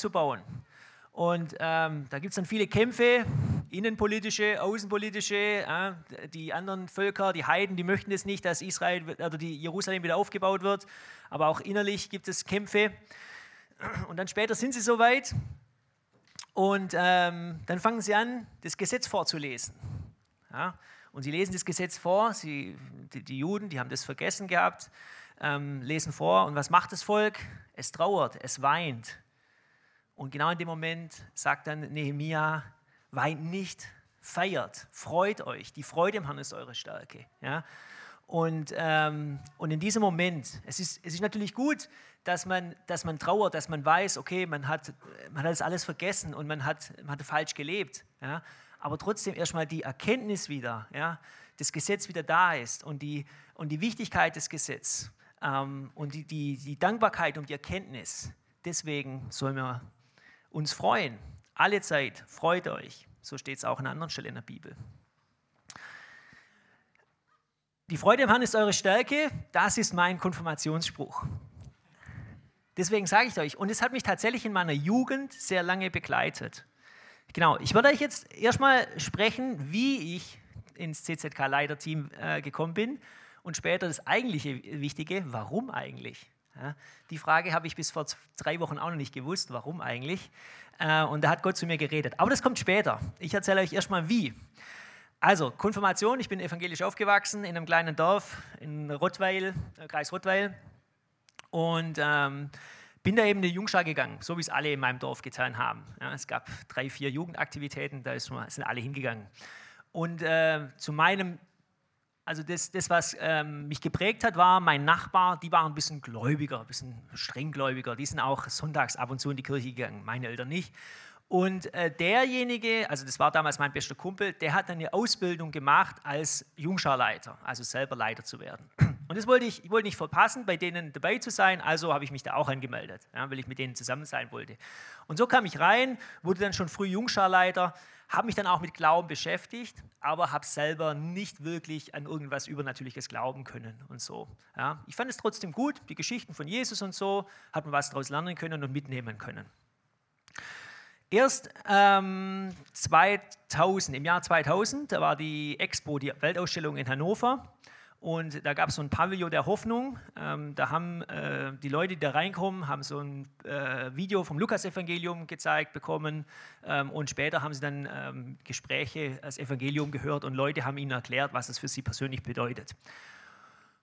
aufzubauen. Und ähm, da gibt es dann viele Kämpfe, innenpolitische, außenpolitische. Äh, die anderen Völker, die Heiden, die möchten es nicht, dass Israel oder die Jerusalem wieder aufgebaut wird. Aber auch innerlich gibt es Kämpfe. Und dann später sind sie soweit und ähm, dann fangen sie an, das Gesetz vorzulesen. Ja? Und sie lesen das Gesetz vor. Sie, die, die Juden, die haben das vergessen gehabt, ähm, lesen vor. Und was macht das Volk? Es trauert, es weint. Und genau in dem Moment sagt dann Nehemia, weint nicht, feiert, freut euch. Die Freude im Herrn ist eure Stärke. Ja? Und, ähm, und in diesem Moment, es ist, es ist natürlich gut, dass man, dass man trauert, dass man weiß, okay, man hat, man hat das alles vergessen und man hat, man hat falsch gelebt. Ja? Aber trotzdem erstmal die Erkenntnis wieder, ja? das Gesetz wieder da ist und die, und die Wichtigkeit des Gesetzes ähm, und die, die, die Dankbarkeit und die Erkenntnis. Deswegen sollen wir uns freuen. Alle Zeit, freut euch. So steht es auch an anderen Stelle in der Bibel. Die Freude im Herrn ist eure Stärke, das ist mein Konfirmationsspruch. Deswegen sage ich euch, und es hat mich tatsächlich in meiner Jugend sehr lange begleitet. Genau, ich werde euch jetzt erstmal sprechen, wie ich ins CZK-Leiterteam äh, gekommen bin und später das eigentliche Wichtige, warum eigentlich? Ja, die Frage habe ich bis vor drei Wochen auch noch nicht gewusst, warum eigentlich. Äh, und da hat Gott zu mir geredet. Aber das kommt später. Ich erzähle euch erstmal wie. Also, Konfirmation, ich bin evangelisch aufgewachsen in einem kleinen Dorf in Rottweil, äh, Kreis Rottweil. Und ähm, bin da eben in die Jungschar gegangen, so wie es alle in meinem Dorf getan haben. Ja, es gab drei, vier Jugendaktivitäten, da sind alle hingegangen. Und äh, zu meinem, also das, das was ähm, mich geprägt hat, war mein Nachbar, die waren ein bisschen gläubiger, ein bisschen strenggläubiger. Die sind auch sonntags ab und zu in die Kirche gegangen, meine Eltern nicht. Und äh, derjenige, also das war damals mein bester Kumpel, der hat dann eine Ausbildung gemacht als Jungscharleiter, also selber Leiter zu werden. Und das wollte ich, ich wollte nicht verpassen, bei denen dabei zu sein, also habe ich mich da auch angemeldet, ja, weil ich mit denen zusammen sein wollte. Und so kam ich rein, wurde dann schon früh Jungscharleiter, habe mich dann auch mit Glauben beschäftigt, aber habe selber nicht wirklich an irgendwas Übernatürliches glauben können und so. Ja. Ich fand es trotzdem gut, die Geschichten von Jesus und so, hat man was daraus lernen können und mitnehmen können. Erst ähm, 2000, im Jahr 2000, da war die Expo, die Weltausstellung in Hannover. Und da gab es so ein Pavillon der Hoffnung. Ähm, da haben äh, die Leute, die da reinkommen, haben so ein äh, Video vom Lukas-Evangelium gezeigt bekommen. Ähm, und später haben sie dann ähm, Gespräche als Evangelium gehört und Leute haben ihnen erklärt, was es für sie persönlich bedeutet.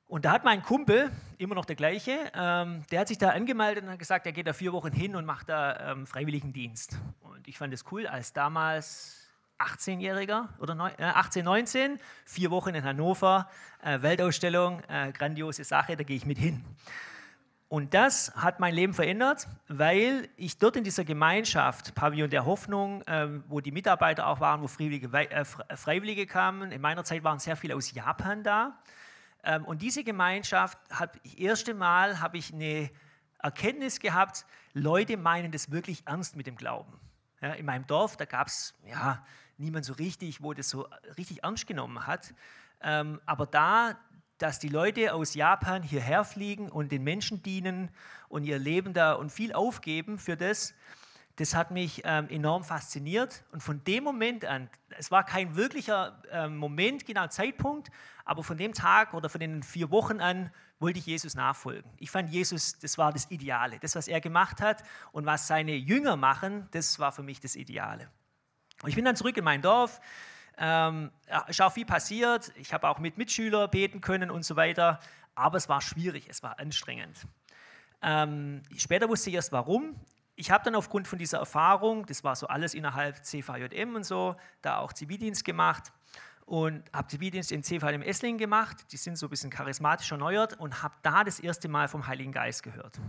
Und da hat mein Kumpel, immer noch der gleiche, ähm, der hat sich da angemeldet und hat gesagt, er geht da vier Wochen hin und macht da ähm, Freiwilligendienst. Und ich fand es cool, als damals 18-Jähriger oder neun, äh, 18, 19, vier Wochen in Hannover, äh, Weltausstellung, äh, grandiose Sache, da gehe ich mit hin. Und das hat mein Leben verändert, weil ich dort in dieser Gemeinschaft, Pavillon der Hoffnung, ähm, wo die Mitarbeiter auch waren, wo Freiwillige, äh, Freiwillige kamen, in meiner Zeit waren sehr viele aus Japan da, ähm, und diese Gemeinschaft, hat, das erste Mal habe ich eine Erkenntnis gehabt, Leute meinen das wirklich ernst mit dem Glauben. Ja, in meinem Dorf, da gab es ja, niemand so richtig, wo das so richtig ernst genommen hat. Ähm, aber da, dass die Leute aus Japan hierher fliegen und den Menschen dienen und ihr Leben da und viel aufgeben für das, das hat mich ähm, enorm fasziniert. Und von dem Moment an, es war kein wirklicher ähm, Moment, genau Zeitpunkt, aber von dem Tag oder von den vier Wochen an wollte ich Jesus nachfolgen. Ich fand Jesus, das war das Ideale. Das, was er gemacht hat und was seine Jünger machen, das war für mich das Ideale. Ich bin dann zurück in mein Dorf. Ähm, auch viel passiert. Ich habe auch mit Mitschülern beten können und so weiter. Aber es war schwierig, es war anstrengend. Ähm, später wusste ich erst warum ich habe dann aufgrund von dieser Erfahrung, das war so alles innerhalb CVJM und so, da auch Zivildienst gemacht und habe Zivildienst im CVJM Esslingen gemacht. Die sind so ein bisschen charismatisch erneuert und habe da das erste Mal vom Heiligen Geist gehört.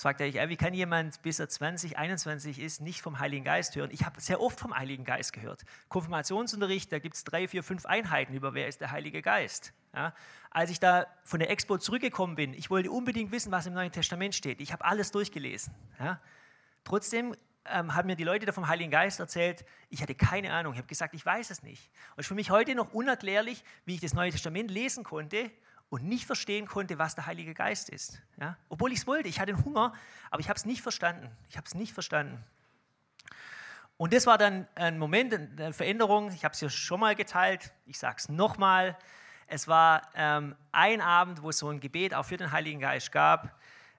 Fragt er sich, wie kann jemand, bis er 20, 21 ist, nicht vom Heiligen Geist hören? Ich habe sehr oft vom Heiligen Geist gehört. Konfirmationsunterricht, da gibt es drei, vier, fünf Einheiten über, wer ist der Heilige Geist. Ja? Als ich da von der Expo zurückgekommen bin, ich wollte unbedingt wissen, was im Neuen Testament steht. Ich habe alles durchgelesen. Ja? Trotzdem ähm, haben mir die Leute da vom Heiligen Geist erzählt, ich hatte keine Ahnung. Ich habe gesagt, ich weiß es nicht. Und es ist für mich heute noch unerklärlich, wie ich das Neue Testament lesen konnte und nicht verstehen konnte, was der Heilige Geist ist. Ja? Obwohl ich es wollte, ich hatte Hunger, aber ich habe es nicht verstanden. Ich habe es nicht verstanden. Und das war dann ein Moment, eine Veränderung. Ich habe es ja schon mal geteilt. Ich sage es nochmal. Es war ähm, ein Abend, wo es so ein Gebet auch für den Heiligen Geist gab.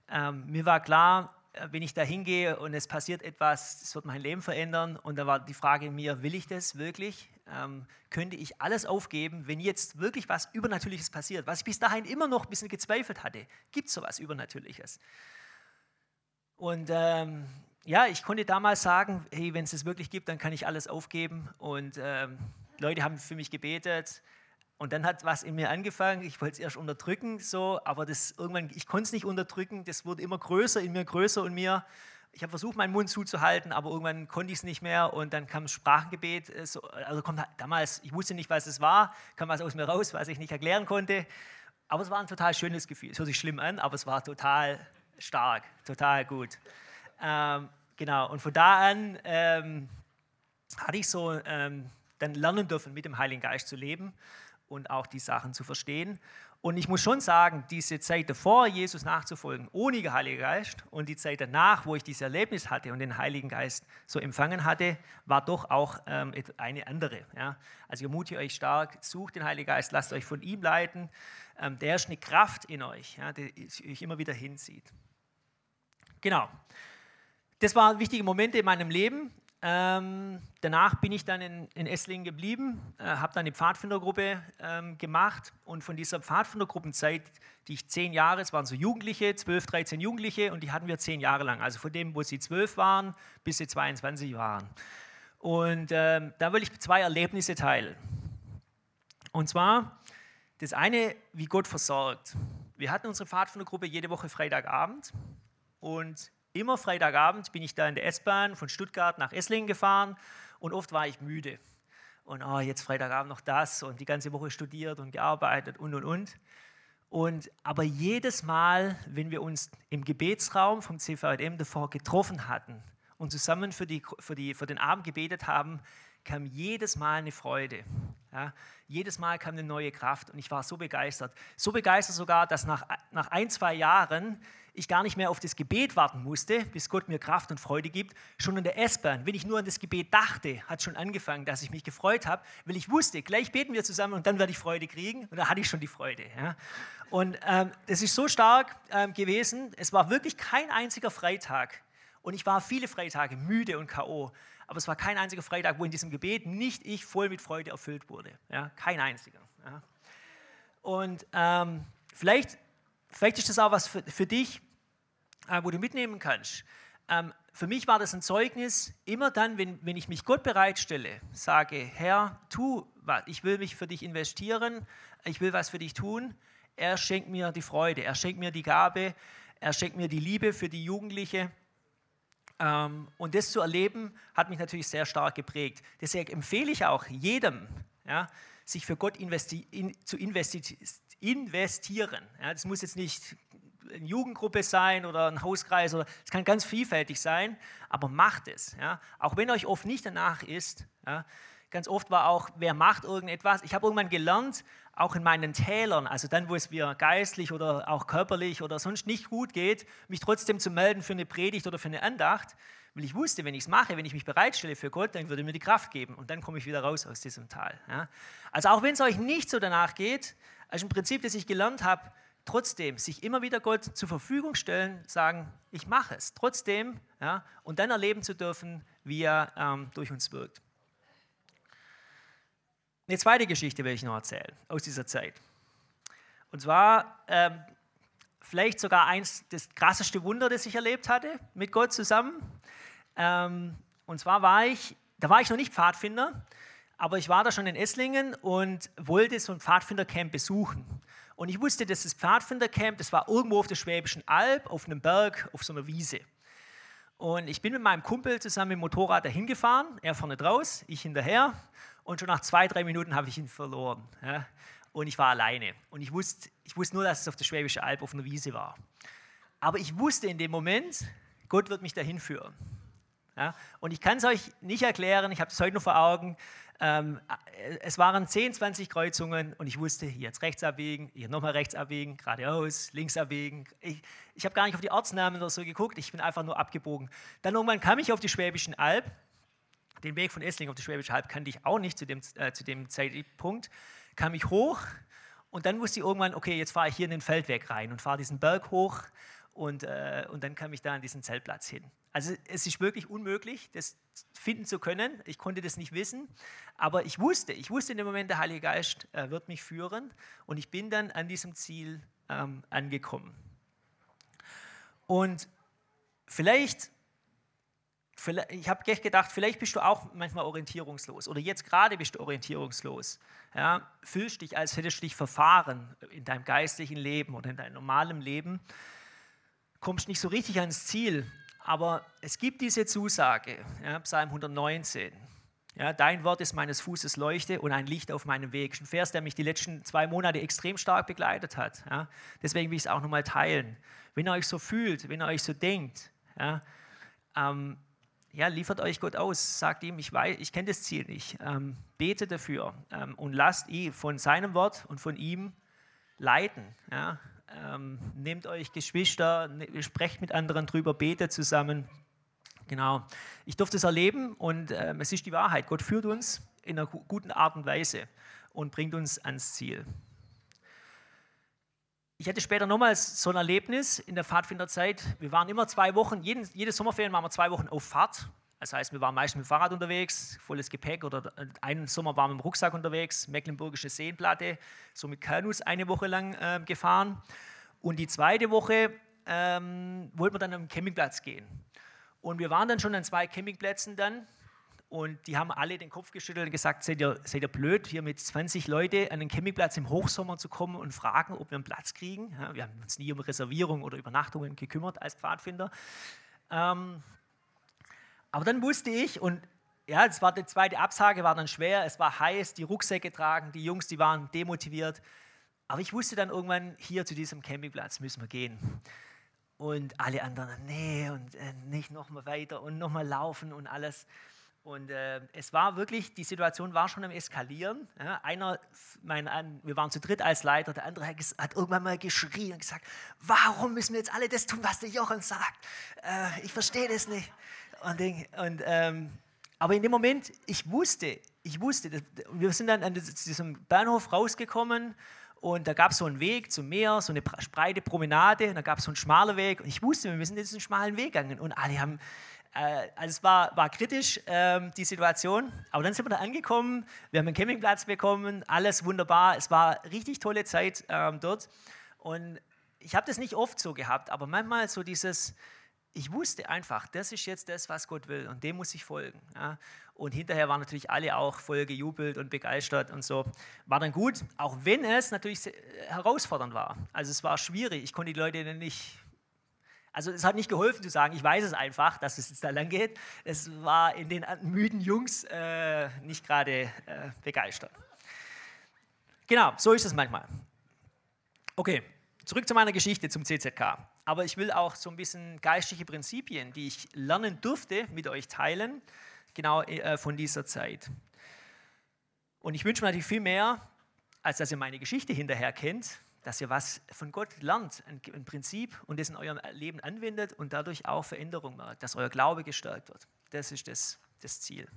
Ähm, mir war klar, äh, wenn ich da hingehe und es passiert etwas, das wird mein Leben verändern. Und da war die Frage in mir, will ich das wirklich? Ähm, könnte ich alles aufgeben, wenn jetzt wirklich was Übernatürliches passiert? Was ich bis dahin immer noch ein bisschen gezweifelt hatte. Gibt es sowas Übernatürliches? Und ähm, ja, ich konnte damals sagen, hey, wenn es es wirklich gibt, dann kann ich alles aufgeben. Und ähm, Leute haben für mich gebetet. Und dann hat was in mir angefangen. Ich wollte es erst unterdrücken, so, aber das irgendwann, ich konnte es nicht unterdrücken. Das wurde immer größer in mir, größer und mir. Ich habe versucht, meinen Mund zuzuhalten, aber irgendwann konnte ich es nicht mehr. Und dann kam das Sprachengebet. Äh, so, also kommt damals, ich wusste nicht, was es war, kam was aus mir raus, was ich nicht erklären konnte. Aber es war ein total schönes Gefühl. Es hört sich schlimm an, aber es war total stark, total gut. Ähm, genau, und von da an ähm, hatte ich so ähm, dann lernen dürfen, mit dem Heiligen Geist zu leben und auch die Sachen zu verstehen. Und ich muss schon sagen, diese Zeit davor, Jesus nachzufolgen, ohne Heiligen Geist und die Zeit danach, wo ich dieses Erlebnis hatte und den Heiligen Geist so empfangen hatte, war doch auch ähm, eine andere. Ja. Also ich ermutige euch stark, sucht den Heiligen Geist, lasst euch von ihm leiten. Ähm, der ist eine Kraft in euch, ja, die euch immer wieder hinzieht. Genau. Das waren wichtige Momente in meinem Leben. Ähm, danach bin ich dann in, in Esslingen geblieben, äh, habe dann eine Pfadfindergruppe ähm, gemacht und von dieser Pfadfindergruppenzeit, die ich zehn Jahre, es waren so Jugendliche, 12, 13 Jugendliche und die hatten wir zehn Jahre lang, also von dem, wo sie zwölf waren, bis sie 22 waren. Und ähm, da will ich zwei Erlebnisse teilen. Und zwar das eine, wie Gott versorgt. Wir hatten unsere Pfadfindergruppe jede Woche Freitagabend und Immer Freitagabend bin ich da in der S-Bahn von Stuttgart nach Esslingen gefahren und oft war ich müde. Und oh, jetzt Freitagabend noch das und die ganze Woche studiert und gearbeitet und und und. Und aber jedes Mal, wenn wir uns im Gebetsraum vom CVM davor getroffen hatten und zusammen für, die, für, die, für den Abend gebetet haben, kam jedes Mal eine Freude. Ja, jedes Mal kam eine neue Kraft und ich war so begeistert. So begeistert sogar, dass nach, nach ein, zwei Jahren ich gar nicht mehr auf das Gebet warten musste, bis Gott mir Kraft und Freude gibt. Schon in der S-Bahn, wenn ich nur an das Gebet dachte, hat schon angefangen, dass ich mich gefreut habe, weil ich wusste, gleich beten wir zusammen und dann werde ich Freude kriegen. Und da hatte ich schon die Freude. Ja. Und ähm, das ist so stark ähm, gewesen. Es war wirklich kein einziger Freitag. Und ich war viele Freitage müde und K.O. Aber es war kein einziger Freitag, wo in diesem Gebet nicht ich voll mit Freude erfüllt wurde. Ja, kein einziger. Ja. Und ähm, vielleicht Vielleicht ist das auch was für, für dich, äh, wo du mitnehmen kannst. Ähm, für mich war das ein Zeugnis, immer dann, wenn, wenn ich mich Gott bereitstelle, sage, Herr, tu was, ich will mich für dich investieren, ich will was für dich tun, er schenkt mir die Freude, er schenkt mir die Gabe, er schenkt mir die Liebe für die Jugendliche. Ähm, und das zu erleben, hat mich natürlich sehr stark geprägt. Deswegen empfehle ich auch jedem, ja, sich für Gott investi in, zu investi investieren. Ja, das muss jetzt nicht eine Jugendgruppe sein oder ein Hauskreis, oder es kann ganz vielfältig sein, aber macht es. Ja. Auch wenn euch oft nicht danach ist. Ja. Ganz oft war auch, wer macht irgendetwas. Ich habe irgendwann gelernt, auch in meinen Tälern, also dann, wo es mir geistlich oder auch körperlich oder sonst nicht gut geht, mich trotzdem zu melden für eine Predigt oder für eine Andacht, weil ich wusste, wenn ich es mache, wenn ich mich bereitstelle für Gott, dann würde mir die Kraft geben und dann komme ich wieder raus aus diesem Tal. Ja. Also auch wenn es euch nicht so danach geht, also im Prinzip, das ich gelernt habe, trotzdem sich immer wieder Gott zur Verfügung stellen, sagen, ich mache es trotzdem ja, und dann erleben zu dürfen, wie er ähm, durch uns wirkt. Eine zweite Geschichte will ich noch erzählen aus dieser Zeit. Und zwar ähm, vielleicht sogar eins das krasseste Wunder, das ich erlebt hatte mit Gott zusammen. Ähm, und zwar war ich, da war ich noch nicht Pfadfinder, aber ich war da schon in Esslingen und wollte so ein Pfadfindercamp besuchen. Und ich wusste, dass das Pfadfindercamp, das war irgendwo auf der Schwäbischen Alb, auf einem Berg, auf so einer Wiese. Und ich bin mit meinem Kumpel zusammen mit dem Motorrad dahin gefahren, er vorne draus, ich hinterher. Und schon nach zwei, drei Minuten habe ich ihn verloren. Ja. Und ich war alleine. Und ich wusste, ich wusste nur, dass es auf der Schwäbischen Alb auf einer Wiese war. Aber ich wusste in dem Moment, Gott wird mich dahin führen. Ja? Und ich kann es euch nicht erklären, ich habe es heute noch vor Augen. Ähm, äh, es waren 10, 20 Kreuzungen und ich wusste, jetzt rechts abbiegen, hier nochmal rechts abbiegen, geradeaus, links abbiegen. Ich, ich habe gar nicht auf die Ortsnamen oder so geguckt, ich bin einfach nur abgebogen. Dann irgendwann kam ich auf die Schwäbischen Alb. Den Weg von Essling auf die Schwäbische Alb kannte ich auch nicht zu dem, äh, zu dem Zeitpunkt. Kam ich hoch und dann wusste ich irgendwann, okay, jetzt fahre ich hier in den Feldweg rein und fahre diesen Berg hoch und, äh, und dann kam ich da an diesen Zeltplatz hin. Also es ist wirklich unmöglich, das finden zu können. Ich konnte das nicht wissen, aber ich wusste, ich wusste in dem Moment, der Heilige Geist äh, wird mich führen und ich bin dann an diesem Ziel ähm, angekommen. Und vielleicht ich habe gedacht, vielleicht bist du auch manchmal orientierungslos oder jetzt gerade bist du orientierungslos. Ja, fühlst dich, als hättest du dich verfahren in deinem geistlichen Leben oder in deinem normalen Leben, kommst nicht so richtig ans Ziel aber es gibt diese Zusage, ja, Psalm 119. Ja, dein Wort ist meines Fußes Leuchte und ein Licht auf meinem Weg. Ein Vers, der mich die letzten zwei Monate extrem stark begleitet hat. Ja. Deswegen will ich es auch nochmal teilen. Wenn ihr euch so fühlt, wenn ihr euch so denkt, ja, ähm, ja, liefert euch Gott aus, sagt ihm, ich, ich kenne das Ziel nicht, ähm, bete dafür ähm, und lasst ihn von seinem Wort und von ihm leiten. Ja ähm, nehmt euch Geschwister, ne, sprecht mit anderen drüber, betet zusammen. Genau. Ich durfte es erleben und äh, es ist die Wahrheit. Gott führt uns in einer guten Art und Weise und bringt uns ans Ziel. Ich hatte später nochmals so ein Erlebnis in der Pfadfinderzeit. Wir waren immer zwei Wochen, jeden, jede Sommerferien waren wir zwei Wochen auf Fahrt. Das heißt, wir waren meist mit dem Fahrrad unterwegs, volles Gepäck oder einen Sommer waren wir mit dem Rucksack unterwegs, Mecklenburgische Seenplatte, so mit Kanus eine Woche lang äh, gefahren. Und die zweite Woche ähm, wollten wir dann am Campingplatz gehen. Und wir waren dann schon an zwei Campingplätzen dann und die haben alle den Kopf geschüttelt und gesagt, seid ihr, seid ihr blöd, hier mit 20 Leuten an den Campingplatz im Hochsommer zu kommen und fragen, ob wir einen Platz kriegen. Ja, wir haben uns nie um Reservierung oder Übernachtungen gekümmert als Pfadfinder. Ähm, aber dann wusste ich, und ja, es war die zweite Absage, war dann schwer, es war heiß, die Rucksäcke tragen, die Jungs, die waren demotiviert. Aber ich wusste dann irgendwann, hier zu diesem Campingplatz müssen wir gehen. Und alle anderen, nee, und äh, nicht nochmal weiter und nochmal laufen und alles. Und äh, es war wirklich, die Situation war schon am Eskalieren. Ja, einer, mein, wir waren zu dritt als Leiter, der andere hat, hat, irgendwann mal geschrien und gesagt, warum müssen wir jetzt alle das tun, was der Jochen sagt? Äh, ich verstehe das nicht. Und, und ähm, aber in dem Moment, ich wusste, ich wusste, wir sind dann an diesem Bahnhof rausgekommen und da gab es so einen Weg zum Meer, so eine breite Promenade, und da gab es so einen schmalen Weg. Und ich wusste, wir müssen diesen schmalen Weg gegangen und alle haben, äh, also es war, war kritisch, äh, die Situation, aber dann sind wir da angekommen, wir haben einen Campingplatz bekommen, alles wunderbar, es war richtig tolle Zeit äh, dort. Und ich habe das nicht oft so gehabt, aber manchmal so dieses, ich wusste einfach, das ist jetzt das, was Gott will und dem muss ich folgen. Ja. Und hinterher waren natürlich alle auch voll gejubelt und begeistert und so. War dann gut, auch wenn es natürlich herausfordernd war. Also es war schwierig, ich konnte die Leute nicht, also es hat nicht geholfen zu sagen, ich weiß es einfach, dass es jetzt da lang geht. Es war in den müden Jungs äh, nicht gerade äh, begeistert. Genau, so ist es manchmal. Okay, zurück zu meiner Geschichte zum CZK aber ich will auch so ein bisschen geistliche Prinzipien, die ich lernen durfte, mit euch teilen, genau äh, von dieser Zeit. Und ich wünsche mir natürlich viel mehr, als dass ihr meine Geschichte hinterher kennt, dass ihr was von Gott lernt, ein, Prinzip und das in eurem Leben anwendet und dadurch auch Veränderung merkt, dass euer Glaube gestärkt wird. Das ist das, das Ziel.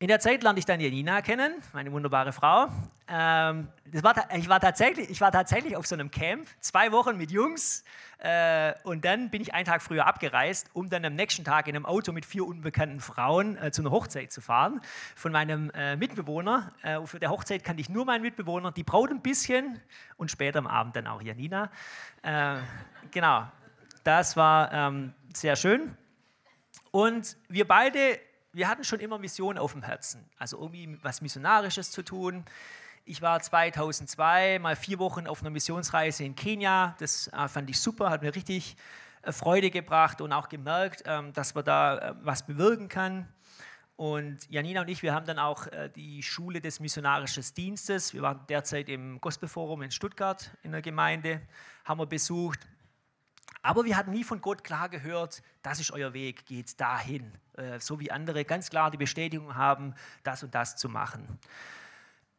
In der Zeit lernte ich dann Janina kennen, meine wunderbare Frau. Ähm, war, ich, war tatsächlich, ich war tatsächlich auf so einem Camp, zwei Wochen mit Jungs. Äh, und dann bin ich einen Tag früher abgereist, um dann am nächsten Tag in einem Auto mit vier unbekannten Frauen äh, zu einer Hochzeit zu fahren. Von meinem äh, Mitbewohner. Äh, für der Hochzeit kannte ich nur meinen Mitbewohner, die Braut ein bisschen und später am Abend dann auch Janina. Äh, genau, das war ähm, sehr schön. Und wir beide wir hatten schon immer Mission auf dem Herzen, also irgendwie was Missionarisches zu tun. Ich war 2002 mal vier Wochen auf einer Missionsreise in Kenia. Das äh, fand ich super, hat mir richtig äh, Freude gebracht und auch gemerkt, ähm, dass man da äh, was bewirken kann. Und Janina und ich, wir haben dann auch die Schule des Missionarischen Dienstes. Wir waren derzeit im Gospelforum in Stuttgart in der Gemeinde, haben wir besucht. Aber wir hatten nie von Gott klar gehört, das ist euer Weg, geht dahin. Äh, so wie andere ganz klar die Bestätigung haben, das und das zu machen.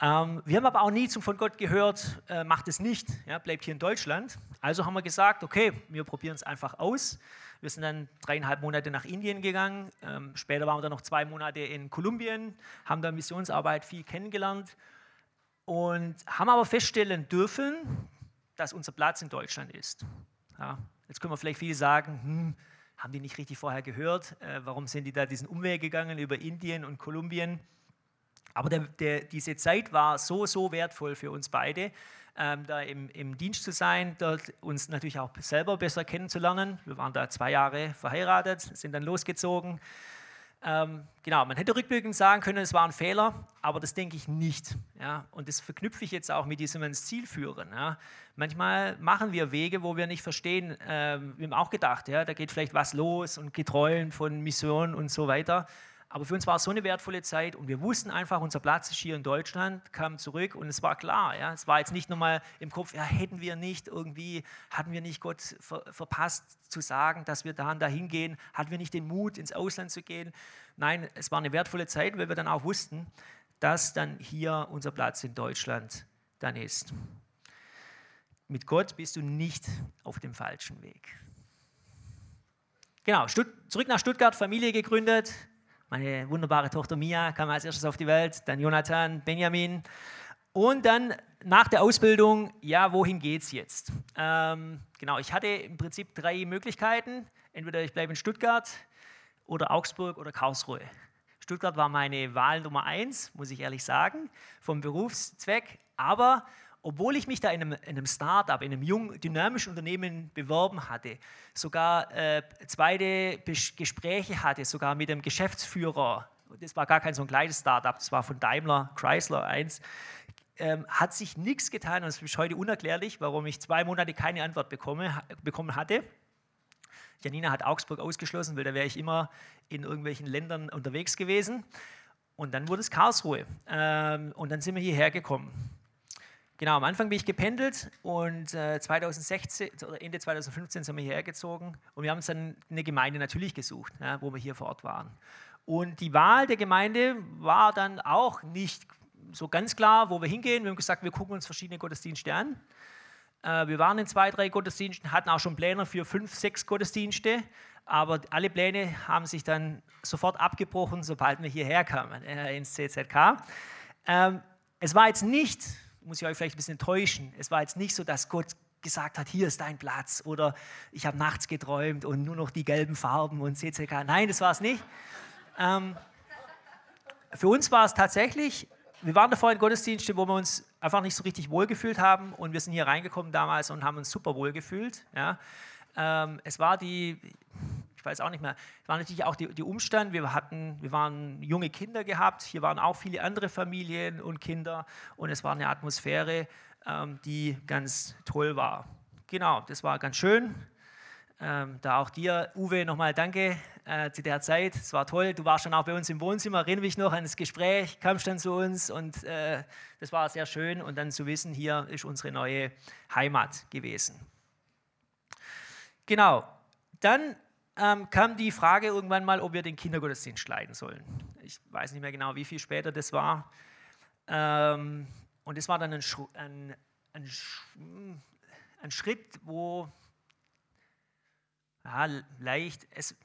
Ähm, wir haben aber auch nie von Gott gehört, äh, macht es nicht, ja, bleibt hier in Deutschland. Also haben wir gesagt, okay, wir probieren es einfach aus. Wir sind dann dreieinhalb Monate nach Indien gegangen. Ähm, später waren wir dann noch zwei Monate in Kolumbien, haben da Missionsarbeit viel kennengelernt und haben aber feststellen dürfen, dass unser Platz in Deutschland ist. Ja, jetzt können wir vielleicht viele sagen, hm, haben die nicht richtig vorher gehört? Äh, warum sind die da diesen Umweg gegangen über Indien und Kolumbien? Aber der, der, diese Zeit war so, so wertvoll für uns beide, ähm, da im, im, Dienst zu sein, dort uns natürlich auch selber besser kennenzulernen. Wir waren da zwei Jahre verheiratet, sind dann losgezogen. Ähm, genau, man hätte rückblickend sagen können, es war ein Fehler, aber das denke ich nicht. Ja? Und das verknüpfe ich jetzt auch mit diesem ins Ziel führen. Ja? Manchmal machen wir Wege, wo wir nicht verstehen. Ähm, wir haben auch gedacht, ja, da geht vielleicht was los und Getreuen von Missionen und so weiter. Aber für uns war es so eine wertvolle Zeit und wir wussten einfach, unser Platz ist hier in Deutschland, kamen zurück und es war klar. Ja, es war jetzt nicht nochmal im Kopf, ja, hätten wir nicht irgendwie, hatten wir nicht Gott ver verpasst zu sagen, dass wir da und dahin gehen, hatten wir nicht den Mut, ins Ausland zu gehen. Nein, es war eine wertvolle Zeit, weil wir dann auch wussten, dass dann hier unser Platz in Deutschland dann ist. Mit Gott bist du nicht auf dem falschen Weg. Genau, zurück nach Stuttgart, Familie gegründet, meine wunderbare Tochter Mia kam als erstes auf die Welt, dann Jonathan, Benjamin. Und dann nach der Ausbildung, ja, wohin geht's jetzt? Ähm, genau, ich hatte im Prinzip drei Möglichkeiten. Entweder ich bleibe in Stuttgart oder Augsburg oder Karlsruhe. Stuttgart war meine Wahl Nummer eins, muss ich ehrlich sagen, vom Berufszweck. Aber obwohl ich mich da in einem, in einem Start-up, in einem jungen, dynamischen Unternehmen beworben hatte, sogar äh, zweite Gespräche hatte, sogar mit dem Geschäftsführer, das war gar kein so ein kleines Start-up, das war von Daimler, Chrysler 1, ähm, hat sich nichts getan und es ist heute unerklärlich, warum ich zwei Monate keine Antwort bekomme, bekommen hatte. Janina hat Augsburg ausgeschlossen, weil da wäre ich immer in irgendwelchen Ländern unterwegs gewesen. Und dann wurde es Karlsruhe. Ähm, und dann sind wir hierher gekommen. Genau, am Anfang bin ich gependelt und äh, 2016 oder Ende 2015 sind wir hierher gezogen und wir haben uns dann eine Gemeinde natürlich gesucht, ja, wo wir hier vor Ort waren. Und die Wahl der Gemeinde war dann auch nicht so ganz klar, wo wir hingehen. Wir haben gesagt, wir gucken uns verschiedene Gottesdienste an. Äh, wir waren in zwei, drei Gottesdiensten, hatten auch schon Pläne für fünf, sechs Gottesdienste, aber alle Pläne haben sich dann sofort abgebrochen, sobald wir hierher kamen, äh, ins CZK. Ähm, es war jetzt nicht muss ich euch vielleicht ein bisschen enttäuschen. Es war jetzt nicht so, dass Gott gesagt hat, hier ist dein Platz oder ich habe nachts geträumt und nur noch die gelben Farben und CCK. Nein, das war es nicht. Ähm, für uns war es tatsächlich, wir waren davor in Gottesdienste, wo wir uns einfach nicht so richtig wohlgefühlt haben und wir sind hier reingekommen damals und haben uns super wohlgefühlt. Ja. Ähm, es war die, ich weiß auch nicht mehr, es war natürlich auch die, die Umstand, wir, hatten, wir waren junge Kinder gehabt, hier waren auch viele andere Familien und Kinder und es war eine Atmosphäre, ähm, die ganz toll war. Genau, das war ganz schön. Ähm, da auch dir, Uwe, nochmal danke äh, zu der Zeit. Es war toll. Du warst schon auch bei uns im Wohnzimmer, erinnere mich noch an das Gespräch, kamst dann zu uns und äh, das war sehr schön. Und dann zu wissen, hier ist unsere neue Heimat gewesen. Genau. Dann ähm, kam die Frage irgendwann mal, ob wir den Kindergottesdienst leiten sollen. Ich weiß nicht mehr genau, wie viel später das war. Ähm, und das war dann ein, ein, ein, ein Schritt, wo ja, leicht, es,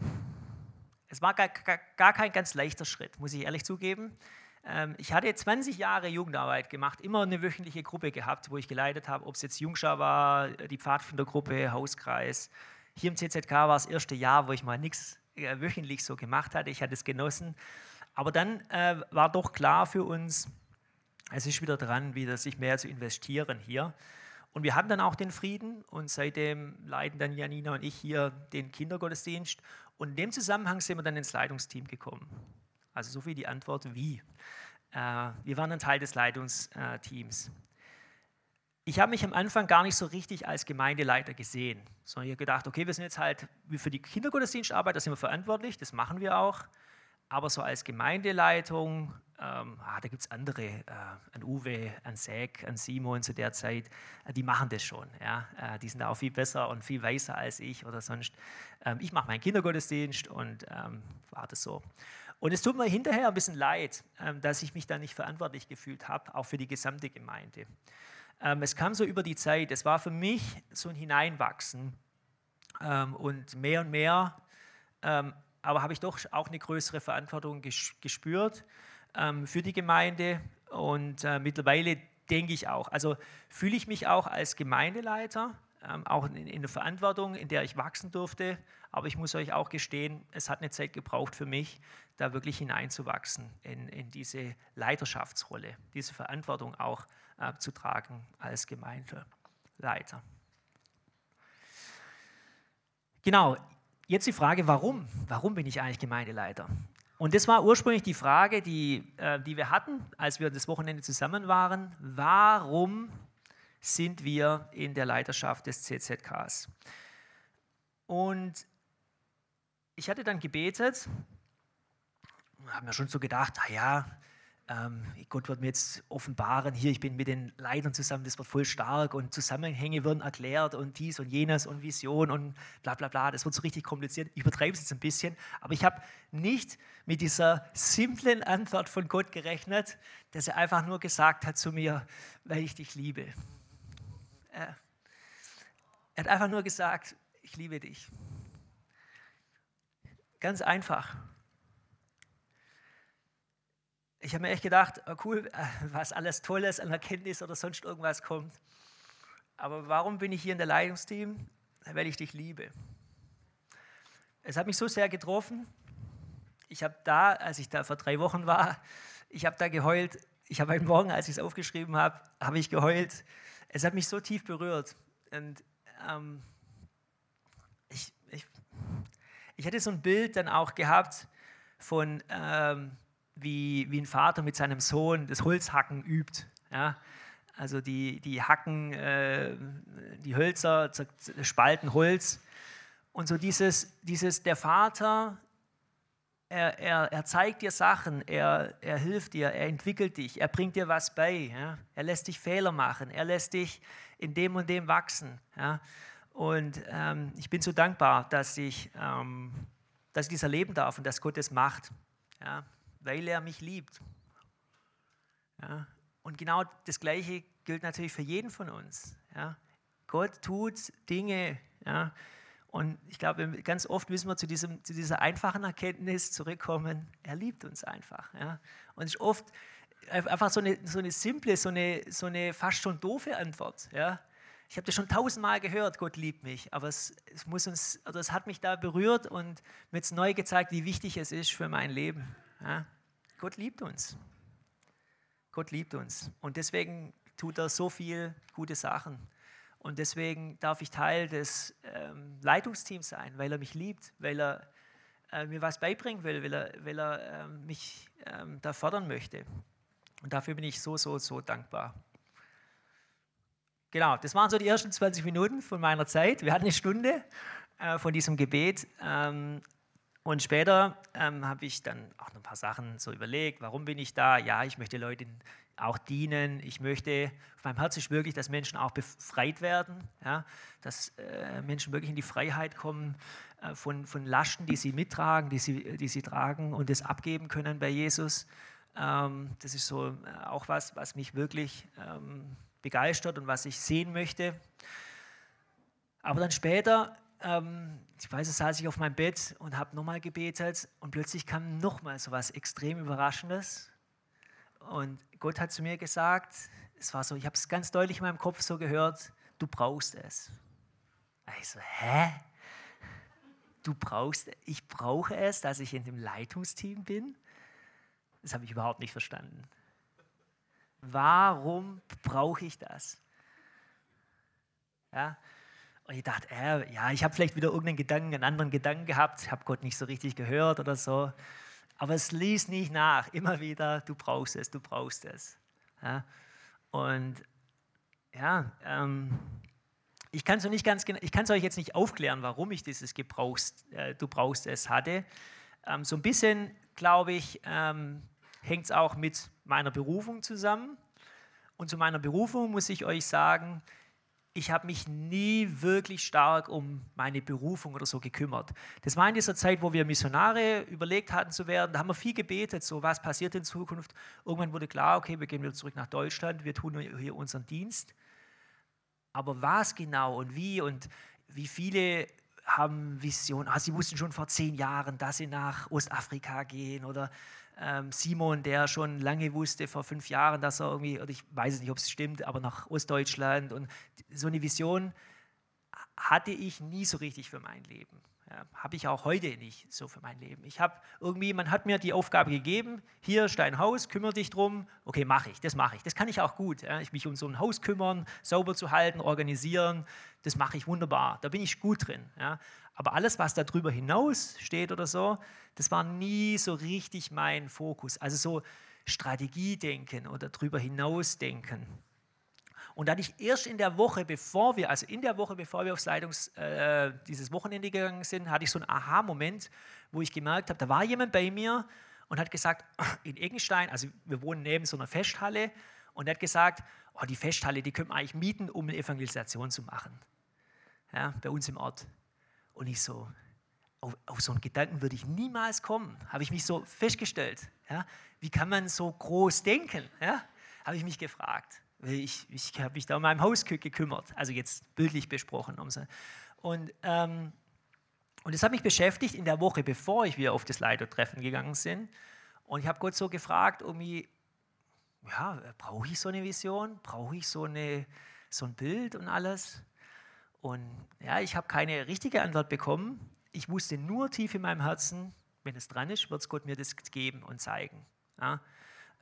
es war gar, gar, gar, kein ganz leichter Schritt, muss ich ehrlich zugeben. Ähm, ich hatte 20 Jahre Jugendarbeit gemacht, immer eine wöchentliche Gruppe gehabt, wo ich geleitet habe, ob es jetzt Jungschar war, die Pfadfindergruppe, Hauskreis, hier im CZK war das erste Jahr, wo ich mal nichts äh, wöchentlich so gemacht hatte. Ich hatte es genossen. Aber dann äh, war doch klar für uns, es ist wieder dran, wieder sich mehr zu investieren hier. Und wir hatten dann auch den Frieden und seitdem leiten dann Janina und ich hier den Kindergottesdienst. Und in dem Zusammenhang sind wir dann ins Leitungsteam gekommen. Also so viel die Antwort wie. Äh, wir waren ein Teil des Leitungsteams ich habe mich am Anfang gar nicht so richtig als Gemeindeleiter gesehen, sondern ich habe gedacht, okay, wir sind jetzt halt für die Kindergottesdienstarbeit, da sind wir verantwortlich, das machen wir auch. aber so als Gemeindeleitung, ähm, ah, da gibt es andere, äh, an Uwe, an Säg, an Simon zu der Zeit, äh, die machen das schon. Ja? Äh, die sind da auch viel besser und viel weiser als ich oder sonst. Ähm, ich mache meinen Kindergottesdienst und ähm, war das so. Und es tut mir hinterher ein bisschen leid, ähm, dass ich mich da nicht verantwortlich gefühlt habe, auch für die gesamte Gemeinde. Ähm, es kam so über die Zeit, es war für mich so ein Hineinwachsen ähm, und mehr und mehr, aber habe ich doch auch eine größere Verantwortung gespürt für die Gemeinde. Und äh, mittlerweile denke ich auch, also fühle ich mich auch als Gemeindeleiter, auch in der Verantwortung, in der ich wachsen durfte, aber ich muss euch auch gestehen, es hat eine Zeit gebraucht für mich, da wirklich hineinzuwachsen in, in diese Leiterschaftsrolle, diese Verantwortung auch äh, zu tragen als Gemeindeleiter. Genau, jetzt die Frage, warum? Warum bin ich eigentlich Gemeindeleiter? Und das war ursprünglich die Frage, die, äh, die wir hatten, als wir das Wochenende zusammen waren. Warum sind wir in der Leiterschaft des CZKs? Und ich hatte dann gebetet, habe mir schon so gedacht, naja, ähm, Gott wird mir jetzt offenbaren, hier, ich bin mit den Leitern zusammen, das wird voll stark und Zusammenhänge werden erklärt und dies und jenes und Vision und bla bla bla, das wird so richtig kompliziert. Ich übertreibe es jetzt ein bisschen, aber ich habe nicht mit dieser simplen Antwort von Gott gerechnet, dass er einfach nur gesagt hat zu mir, weil ich dich liebe. Er hat einfach nur gesagt, ich liebe dich. Ganz einfach. Ich habe mir echt gedacht, oh cool, äh, was alles Tolles an Erkenntnis oder sonst irgendwas kommt. Aber warum bin ich hier in der Leitungsteam? Weil ich dich liebe. Es hat mich so sehr getroffen. Ich habe da, als ich da vor drei Wochen war, ich habe da geheult. Ich habe heute Morgen, als ich es aufgeschrieben habe, habe ich geheult. Es hat mich so tief berührt. Und ähm, ich, ich, ich hatte so ein Bild dann auch gehabt von, ähm, wie, wie ein Vater mit seinem Sohn das Holzhacken übt. Ja? Also die, die hacken äh, die Hölzer, spalten Holz. Und so dieses, dieses der Vater, er, er, er zeigt dir Sachen, er, er hilft dir, er entwickelt dich, er bringt dir was bei. Ja? Er lässt dich Fehler machen, er lässt dich in dem und dem wachsen. Ja? Und ähm, ich bin so dankbar, dass ich, ähm, dass ich dies erleben darf und dass Gott es macht, ja, weil er mich liebt. Ja. Und genau das Gleiche gilt natürlich für jeden von uns. Ja. Gott tut Dinge. Ja. Und ich glaube, ganz oft müssen wir zu, diesem, zu dieser einfachen Erkenntnis zurückkommen, er liebt uns einfach. Ja. Und es ist oft einfach so eine, so eine simple, so eine, so eine fast schon doofe Antwort. Ja. Ich habe das schon tausendmal gehört, Gott liebt mich, aber es, es, muss uns, oder es hat mich da berührt und mir jetzt neu gezeigt, wie wichtig es ist für mein Leben. Ja? Gott liebt uns. Gott liebt uns. Und deswegen tut er so viel gute Sachen. Und deswegen darf ich Teil des ähm, Leitungsteams sein, weil er mich liebt, weil er äh, mir was beibringen will, weil er, weil er äh, mich äh, da fördern möchte. Und dafür bin ich so, so, so dankbar. Genau, das waren so die ersten 20 Minuten von meiner Zeit. Wir hatten eine Stunde äh, von diesem Gebet. Ähm, und später ähm, habe ich dann auch noch ein paar Sachen so überlegt. Warum bin ich da? Ja, ich möchte Leuten auch dienen. Ich möchte, auf meinem Herzen ist wirklich, dass Menschen auch befreit werden, ja? dass äh, Menschen wirklich in die Freiheit kommen äh, von, von Lasten, die sie mittragen, die sie, die sie tragen und das abgeben können bei Jesus. Ähm, das ist so äh, auch was, was mich wirklich ähm, begeistert und was ich sehen möchte. Aber dann später, ähm, ich weiß, es saß ich auf meinem Bett und habe nochmal gebetet und plötzlich kam nochmal so was extrem Überraschendes. Und Gott hat zu mir gesagt, es war so, ich habe es ganz deutlich in meinem Kopf so gehört, du brauchst es. Ich so, hä? Du brauchst, ich brauche es, dass ich in dem Leitungsteam bin? Das habe ich überhaupt nicht verstanden. Warum brauche ich das? Ja? Und ich dachte, äh, ja, ich habe vielleicht wieder irgendeinen Gedanken, einen anderen Gedanken gehabt, habe Gott nicht so richtig gehört oder so. Aber es ließ nicht nach, immer wieder, du brauchst es, du brauchst es. Ja? Und ja, ähm, ich kann es nicht ganz ich kann es euch jetzt nicht aufklären, warum ich dieses Gebrauchst, äh, du brauchst es hatte. Ähm, so ein bisschen glaube ich, ähm, hängt es auch mit meiner Berufung zusammen. Und zu meiner Berufung muss ich euch sagen, ich habe mich nie wirklich stark um meine Berufung oder so gekümmert. Das war in dieser Zeit, wo wir Missionare überlegt hatten zu werden. Da haben wir viel gebetet, so was passiert in Zukunft. Irgendwann wurde klar, okay, wir gehen wieder zurück nach Deutschland, wir tun hier unseren Dienst. Aber was genau und wie und wie viele haben Visionen, ah, sie wussten schon vor zehn Jahren, dass sie nach Ostafrika gehen oder ähm, Simon, der schon lange wusste, vor fünf Jahren, dass er irgendwie, oder ich weiß nicht, ob es stimmt, aber nach Ostdeutschland und so eine Vision hatte ich nie so richtig für mein Leben. Ja, habe ich auch heute nicht so für mein Leben. Ich habe irgendwie, man hat mir die Aufgabe gegeben, hier ist dein Haus, kümmere dich drum. Okay, mache ich, das mache ich. Das kann ich auch gut. Ja. Ich mich um so ein Haus kümmern, sauber zu halten, organisieren, das mache ich wunderbar. Da bin ich gut drin. Ja. Aber alles, was darüber hinaus steht oder so, das war nie so richtig mein Fokus. Also so Strategiedenken oder darüber hinaus Und dann ich erst in der Woche, bevor wir, also in der Woche, bevor wir aufs Leitungs, äh, dieses Wochenende gegangen sind, hatte ich so einen Aha-Moment, wo ich gemerkt habe, da war jemand bei mir und hat gesagt, in Eggenstein, also wir wohnen neben so einer Festhalle, und hat gesagt, oh, die Festhalle, die könnte man eigentlich mieten, um eine Evangelisation zu machen. Ja, bei uns im Ort. Und ich so, auf, auf so einen Gedanken würde ich niemals kommen, habe ich mich so festgestellt. Ja, wie kann man so groß denken? Ja, habe ich mich gefragt ich, ich habe mich da um mein Haus gekümmert, also jetzt bildlich besprochen. Und, ähm, und das hat mich beschäftigt in der Woche, bevor ich wieder auf das Leitertreffen gegangen bin. Und ich habe Gott so gefragt, irgendwie, ja, brauche ich so eine Vision? Brauche ich so, eine, so ein Bild und alles? Und ja, ich habe keine richtige Antwort bekommen. Ich wusste nur tief in meinem Herzen, wenn es dran ist, wird es Gott mir das geben und zeigen. Ja?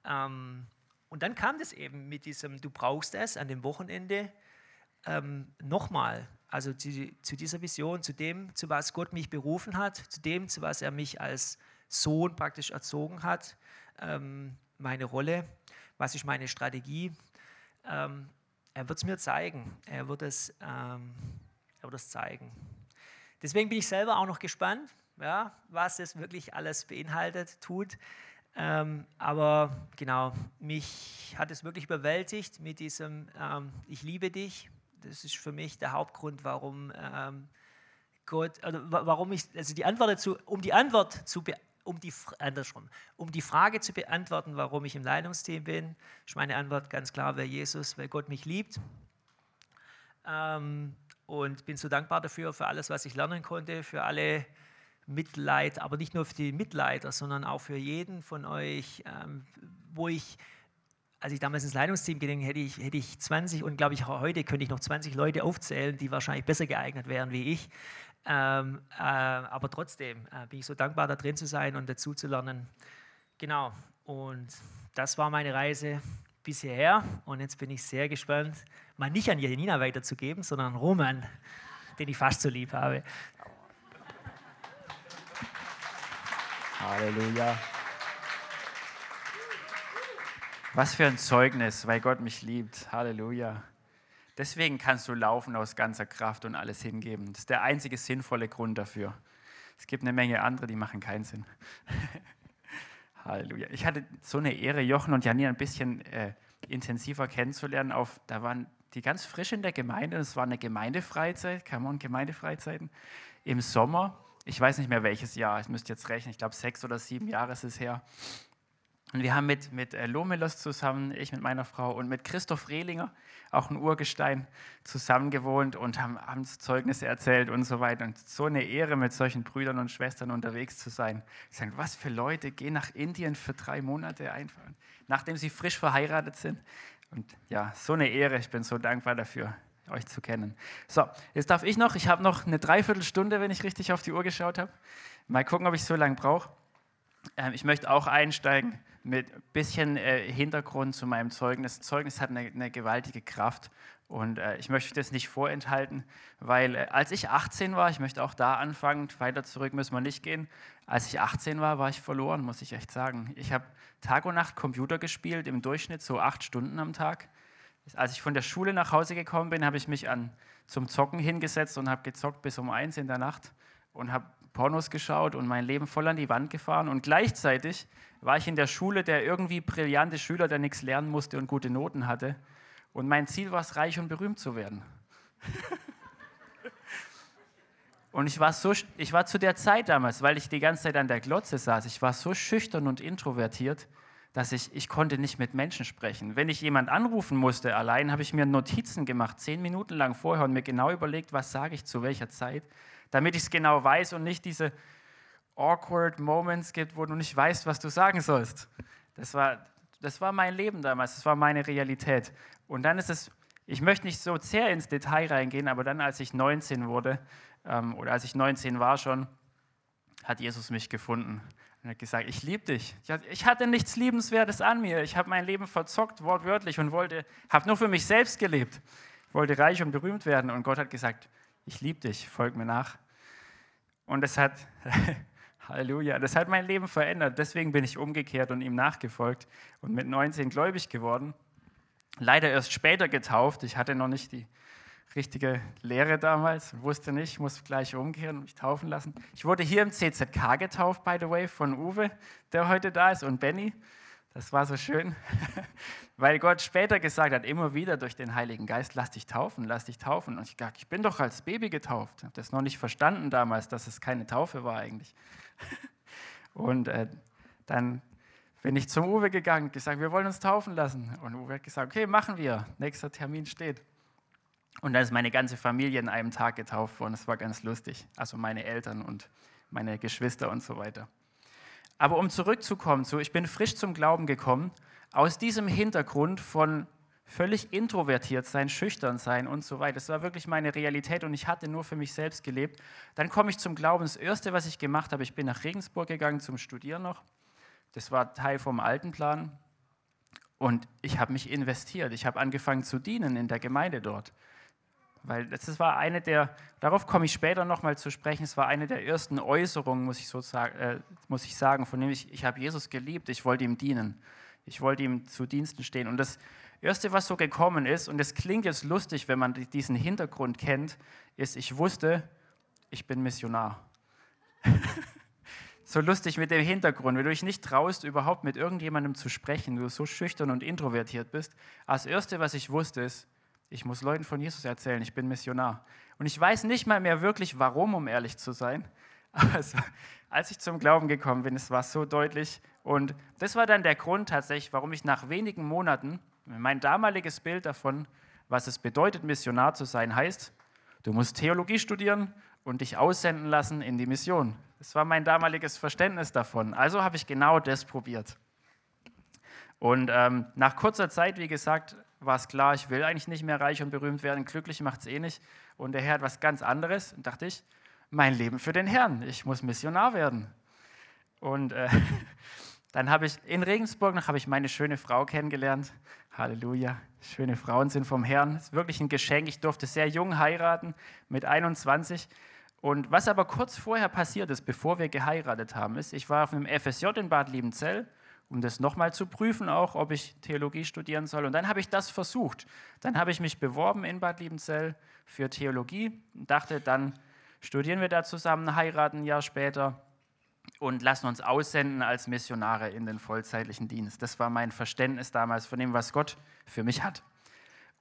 Ähm, und dann kam das eben mit diesem, du brauchst es an dem Wochenende ähm, nochmal, also zu, zu, dieser Vision, zu dem, zu was Gott mich berufen hat, zu dem, zu was er mich als Sohn praktisch erzogen hat, ähm, meine Rolle, was ist meine Strategie. Ähm, er wird es mir zeigen, er wird es, ähm, er wird es zeigen. Deswegen bin ich selber auch noch gespannt, ja, was es wirklich alles beinhaltet, tut. Ähm, aber genau, mich hat es wirklich überwältigt mit diesem ähm, Ich liebe dich. Das ist für mich der Hauptgrund, warum ähm, Gott, also warum ich, also die Antwort dazu, um die Antwort zu um die, andersrum, um die Frage zu beantworten, warum ich im Leitungsteam bin, ist meine Antwort ganz klar, weil Jesus, weil Gott mich liebt. Ähm, und bin so dankbar dafür, für alles, was ich lernen konnte, für alle Mitleid, aber nicht nur für die Mitleider, sondern auch für jeden von euch, ähm, wo ich, als ich damals ins Leitungsteam ging, hätte ich, hätte ich 20 und glaube ich heute könnte ich noch 20 Leute aufzählen, die wahrscheinlich besser geeignet wären wie ich. Ähm, äh, aber trotzdem äh, bin ich so dankbar, da drin zu sein und dazu zu lernen. Genau, und das war meine Reise bis hierher und jetzt bin ich sehr gespannt, mal nicht an Janina weiterzugeben, sondern an Roman, den ich fast so lieb habe. Halleluja. Was für ein Zeugnis, weil Gott mich liebt. Halleluja. Deswegen kannst du laufen aus ganzer Kraft und alles hingeben. Das ist der einzige sinnvolle Grund dafür. Es gibt eine Menge andere, die machen keinen Sinn. Halleluja. Ich hatte so eine Ehre, Jochen und Janine ein bisschen äh, intensiver kennenzulernen. Auf, da waren die ganz frisch in der Gemeinde. Es war eine Gemeindefreizeit, kann man Gemeindefreizeiten im Sommer ich weiß nicht mehr welches Jahr, ich müsste jetzt rechnen, ich glaube sechs oder sieben Jahre ist es her. Und wir haben mit, mit äh, Lomelos zusammen, ich mit meiner Frau und mit Christoph Rehlinger, auch ein Urgestein, zusammen gewohnt und haben, Zeugnisse erzählt und so weiter. Und so eine Ehre, mit solchen Brüdern und Schwestern unterwegs zu sein. Ich sage, was für Leute gehen nach Indien für drei Monate einfach, nachdem sie frisch verheiratet sind. Und ja, so eine Ehre, ich bin so dankbar dafür euch zu kennen. So, jetzt darf ich noch, ich habe noch eine Dreiviertelstunde, wenn ich richtig auf die Uhr geschaut habe. Mal gucken, ob ich so lange brauche. Ähm, ich möchte auch einsteigen mit ein bisschen äh, Hintergrund zu meinem Zeugnis. Zeugnis hat eine, eine gewaltige Kraft und äh, ich möchte das nicht vorenthalten, weil äh, als ich 18 war, ich möchte auch da anfangen, weiter zurück müssen wir nicht gehen. Als ich 18 war, war ich verloren, muss ich echt sagen. Ich habe Tag und Nacht Computer gespielt, im Durchschnitt so acht Stunden am Tag. Als ich von der Schule nach Hause gekommen bin, habe ich mich an, zum Zocken hingesetzt und habe gezockt bis um eins in der Nacht und habe Pornos geschaut und mein Leben voll an die Wand gefahren. Und gleichzeitig war ich in der Schule der irgendwie brillante Schüler, der nichts lernen musste und gute Noten hatte. Und mein Ziel war es, reich und berühmt zu werden. und ich war, so, ich war zu der Zeit damals, weil ich die ganze Zeit an der Glotze saß, ich war so schüchtern und introvertiert, dass ich, ich konnte nicht mit Menschen sprechen. Wenn ich jemand anrufen musste allein, habe ich mir Notizen gemacht, zehn Minuten lang vorher und mir genau überlegt, was sage ich zu welcher Zeit, damit ich es genau weiß und nicht diese awkward Moments gibt, wo du nicht weißt, was du sagen sollst. Das war, das war mein Leben damals, das war meine Realität. Und dann ist es, ich möchte nicht so sehr ins Detail reingehen, aber dann, als ich 19 wurde, ähm, oder als ich 19 war schon, hat Jesus mich gefunden und hat gesagt, ich liebe dich. Ich hatte nichts Liebenswertes an mir. Ich habe mein Leben verzockt, wortwörtlich, und wollte, habe nur für mich selbst gelebt. Ich wollte reich und berühmt werden. Und Gott hat gesagt, ich liebe dich, folg mir nach. Und das hat, Halleluja, das hat mein Leben verändert. Deswegen bin ich umgekehrt und ihm nachgefolgt und mit 19 gläubig geworden. Leider erst später getauft. Ich hatte noch nicht die richtige Lehre damals, wusste nicht, muss gleich umkehren und mich taufen lassen. Ich wurde hier im CZK getauft, by the way, von Uwe, der heute da ist, und Benny. Das war so schön, weil Gott später gesagt hat, immer wieder durch den Heiligen Geist, lass dich taufen, lass dich taufen. Und ich dachte, ich bin doch als Baby getauft. Ich habe das noch nicht verstanden damals, dass es keine Taufe war eigentlich. Und äh, dann bin ich zum Uwe gegangen und gesagt, wir wollen uns taufen lassen. Und Uwe hat gesagt, okay, machen wir. Nächster Termin steht. Und dann ist meine ganze Familie in einem Tag getauft worden. Das war ganz lustig. Also meine Eltern und meine Geschwister und so weiter. Aber um zurückzukommen zu, ich bin frisch zum Glauben gekommen, aus diesem Hintergrund von völlig introvertiert sein, schüchtern sein und so weiter. Das war wirklich meine Realität und ich hatte nur für mich selbst gelebt. Dann komme ich zum Glauben. Das Erste, was ich gemacht habe, ich bin nach Regensburg gegangen zum Studieren noch. Das war Teil vom alten Plan. Und ich habe mich investiert. Ich habe angefangen zu dienen in der Gemeinde dort. Weil das war eine der, darauf komme ich später nochmal zu sprechen, es war eine der ersten Äußerungen, muss ich, so sagen, äh, muss ich sagen, von dem ich, ich habe Jesus geliebt, ich wollte ihm dienen. Ich wollte ihm zu Diensten stehen. Und das Erste, was so gekommen ist, und es klingt jetzt lustig, wenn man diesen Hintergrund kennt, ist, ich wusste, ich bin Missionar. so lustig mit dem Hintergrund, wenn du dich nicht traust, überhaupt mit irgendjemandem zu sprechen, du so schüchtern und introvertiert bist. Als Erste, was ich wusste, ist, ich muss Leuten von Jesus erzählen, ich bin Missionar. Und ich weiß nicht mal mehr wirklich, warum, um ehrlich zu sein. Also, als ich zum Glauben gekommen bin, es war so deutlich. Und das war dann der Grund tatsächlich, warum ich nach wenigen Monaten, mein damaliges Bild davon, was es bedeutet, Missionar zu sein, heißt, du musst Theologie studieren und dich aussenden lassen in die Mission. Das war mein damaliges Verständnis davon. Also habe ich genau das probiert. Und ähm, nach kurzer Zeit, wie gesagt, war es klar, ich will eigentlich nicht mehr reich und berühmt werden, glücklich macht es eh nicht. Und der Herr hat was ganz anderes. Und dachte ich, mein Leben für den Herrn, ich muss Missionar werden. Und äh, dann habe ich in Regensburg noch habe ich meine schöne Frau kennengelernt. Halleluja, schöne Frauen sind vom Herrn. Das ist wirklich ein Geschenk. Ich durfte sehr jung heiraten, mit 21. Und was aber kurz vorher passiert ist, bevor wir geheiratet haben, ist, ich war auf einem FSJ in Bad Liebenzell um das nochmal zu prüfen, auch ob ich Theologie studieren soll. Und dann habe ich das versucht. Dann habe ich mich beworben in Bad Liebenzell für Theologie und dachte, dann studieren wir da zusammen, heiraten ein Jahr später und lassen uns aussenden als Missionare in den vollzeitlichen Dienst. Das war mein Verständnis damals von dem, was Gott für mich hat.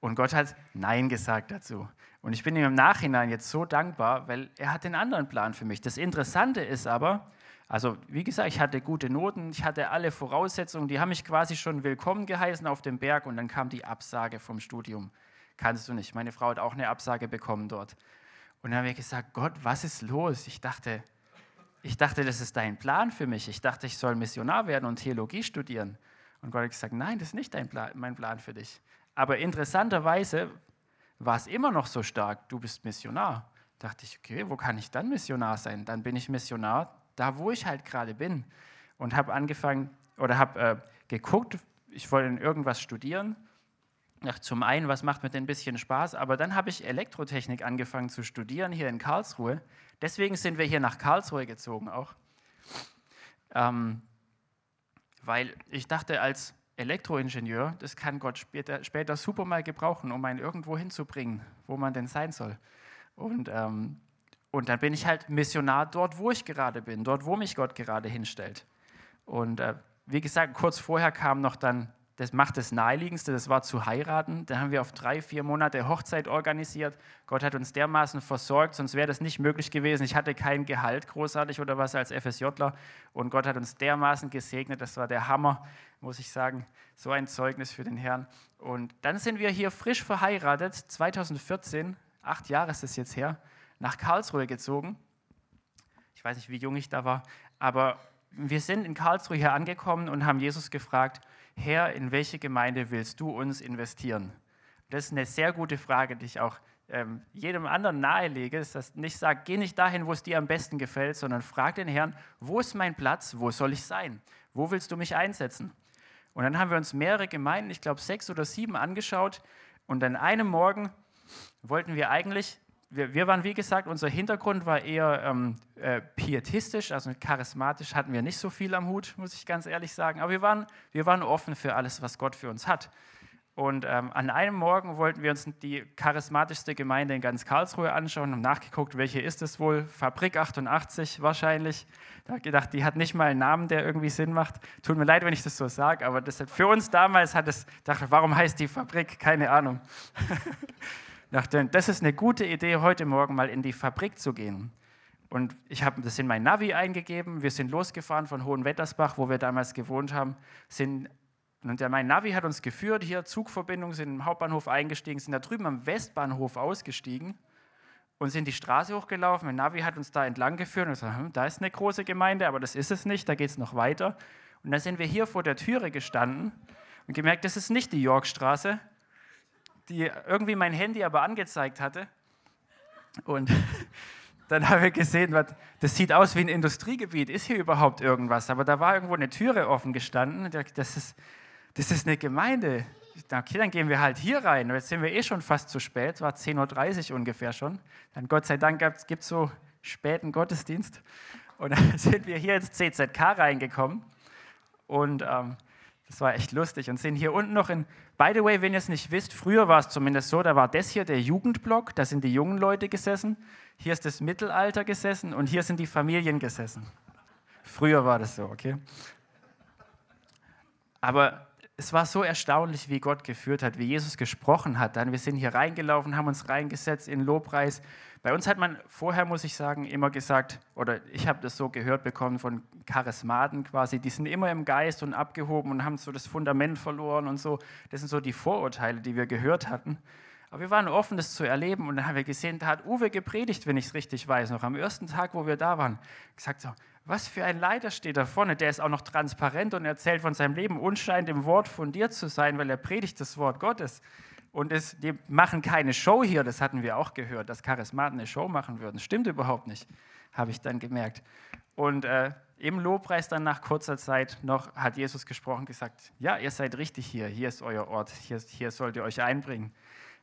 Und Gott hat Nein gesagt dazu. Und ich bin ihm im Nachhinein jetzt so dankbar, weil er hat den anderen Plan für mich. Das Interessante ist aber, also wie gesagt, ich hatte gute Noten, ich hatte alle Voraussetzungen, die haben mich quasi schon willkommen geheißen auf dem Berg und dann kam die Absage vom Studium. Kannst du nicht. Meine Frau hat auch eine Absage bekommen dort. Und dann habe ich gesagt, Gott, was ist los? Ich dachte, ich dachte, das ist dein Plan für mich. Ich dachte, ich soll Missionar werden und Theologie studieren. Und Gott hat gesagt, nein, das ist nicht dein Plan, mein Plan für dich. Aber interessanterweise war es immer noch so stark, du bist Missionar. Da dachte ich, okay, wo kann ich dann Missionar sein? Dann bin ich Missionar da wo ich halt gerade bin. Und habe angefangen oder habe äh, geguckt, ich wollte irgendwas studieren. Ach, zum einen, was macht mir denn ein bisschen Spaß? Aber dann habe ich Elektrotechnik angefangen zu studieren hier in Karlsruhe. Deswegen sind wir hier nach Karlsruhe gezogen auch. Ähm, weil ich dachte, als Elektroingenieur, das kann Gott später, später super mal gebrauchen, um einen irgendwo hinzubringen, wo man denn sein soll. Und ähm, Und dann bin ich halt Missionar dort, wo ich gerade bin, dort, wo mich Gott gerade hinstellt. Und äh, wie gesagt, kurz vorher kam noch dann, das macht das Naheliegendste, das war zu heiraten. Da haben wir auf drei, vier Monate Hochzeit organisiert. Gott hat uns dermaßen versorgt, sonst wäre das nicht möglich gewesen. Ich hatte kein Gehalt großartig oder was als FSJler. Und Gott hat uns dermaßen gesegnet, das war der Hammer, muss ich sagen. So ein Zeugnis für den Herrn. Und dann sind wir hier frisch verheiratet, 2014, acht Jahre ist es jetzt her nach Karlsruhe gezogen. Ich weiß nicht, wie jung ich da war, aber wir sind in Karlsruhe hier angekommen und haben Jesus gefragt, Herr, in welche Gemeinde willst du uns investieren? Das ist eine sehr gute Frage, die ich auch ähm, jedem anderen nahelege, dass das nicht sagt, geh nicht dahin, wo es dir am besten gefällt, sondern frag den Herrn, wo ist mein Platz, wo soll ich sein? Wo willst du mich einsetzen? Und dann haben wir uns mehrere Gemeinden, ich glaube sechs oder sieben, angeschaut und an einem Morgen wollten wir eigentlich wir, wir, waren, wie gesagt, unser Hintergrund war eher ähm, äh, pietistisch, also charismatisch hatten wir nicht so viel am Hut, muss ich ganz ehrlich sagen. Aber wir waren, wir waren offen für alles, was Gott für uns hat. Und ähm, an einem Morgen wollten wir uns die charismatischste Gemeinde in ganz Karlsruhe anschauen, haben nachgeguckt, welche ist es wohl? Fabrik 88 wahrscheinlich. Da habe ich gedacht, die hat nicht mal einen Namen, der irgendwie Sinn macht. Tut mir leid, wenn ich das so sage, aber das hat, für uns damals hat es, dachte, warum heißt die Fabrik? Keine Ahnung. dachte, das ist eine gute Idee, heute Morgen mal in die Fabrik zu gehen. Und ich habe das in mein Navi eingegeben. Wir sind losgefahren von Hohenwettersbach, wo wir damals gewohnt haben. Sind, und der, mein Navi hat uns geführt, hier Zugverbindung, sind im Hauptbahnhof eingestiegen, sind da drüben am Westbahnhof ausgestiegen und sind die Straße hochgelaufen. Mein Navi hat uns da entlang geführt und gesagt, hm, da ist eine große Gemeinde, aber das ist es nicht, da geht es noch weiter. Und dann sind wir hier vor der Türe gestanden und gemerkt, das ist nicht die Yorkstraße, die irgendwie mein Handy aber angezeigt hatte. Und dann habe ich gesehen, das sieht aus wie ein Industriegebiet. Ist hier überhaupt irgendwas? Aber da war irgendwo eine Türe offen gestanden. Das ist, das ist eine Gemeinde. Okay, dann gehen wir halt hier rein. Jetzt sind wir eh schon fast zu spät. War 10.30 Uhr ungefähr schon. Dann Gott sei Dank gibt es so späten Gottesdienst. Und dann sind wir hier ins CZK reingekommen. Und ähm, das war echt lustig und sind hier unten noch in, by the way, wenn ihr es nicht wisst, früher war es zumindest so, da war das hier der Jugendblock, da sind die jungen Leute gesessen, hier ist das Mittelalter gesessen und hier sind die Familien gesessen. Früher war das so, okay? Aber es war so erstaunlich, wie Gott geführt hat, wie Jesus gesprochen hat. Dann wir sind hier reingelaufen, haben uns reingesetzt in Lobpreis bei uns hat man vorher, muss ich sagen, immer gesagt, oder ich habe das so gehört bekommen von Charismaten quasi, die sind immer im Geist und abgehoben und haben so das Fundament verloren und so. Das sind so die Vorurteile, die wir gehört hatten. Aber wir waren offen, das zu erleben und dann haben wir gesehen, da hat Uwe gepredigt, wenn ich es richtig weiß, noch am ersten Tag, wo wir da waren, gesagt so, was für ein Leiter steht da vorne, der ist auch noch transparent und erzählt von seinem Leben und scheint im Wort fundiert zu sein, weil er predigt das Wort Gottes. Und es, die machen keine Show hier, das hatten wir auch gehört, dass Charismaten eine Show machen würden. Stimmt überhaupt nicht, habe ich dann gemerkt. Und äh, im Lobpreis dann nach kurzer Zeit noch hat Jesus gesprochen, gesagt, ja, ihr seid richtig hier, hier ist euer Ort, hier, hier sollt ihr euch einbringen.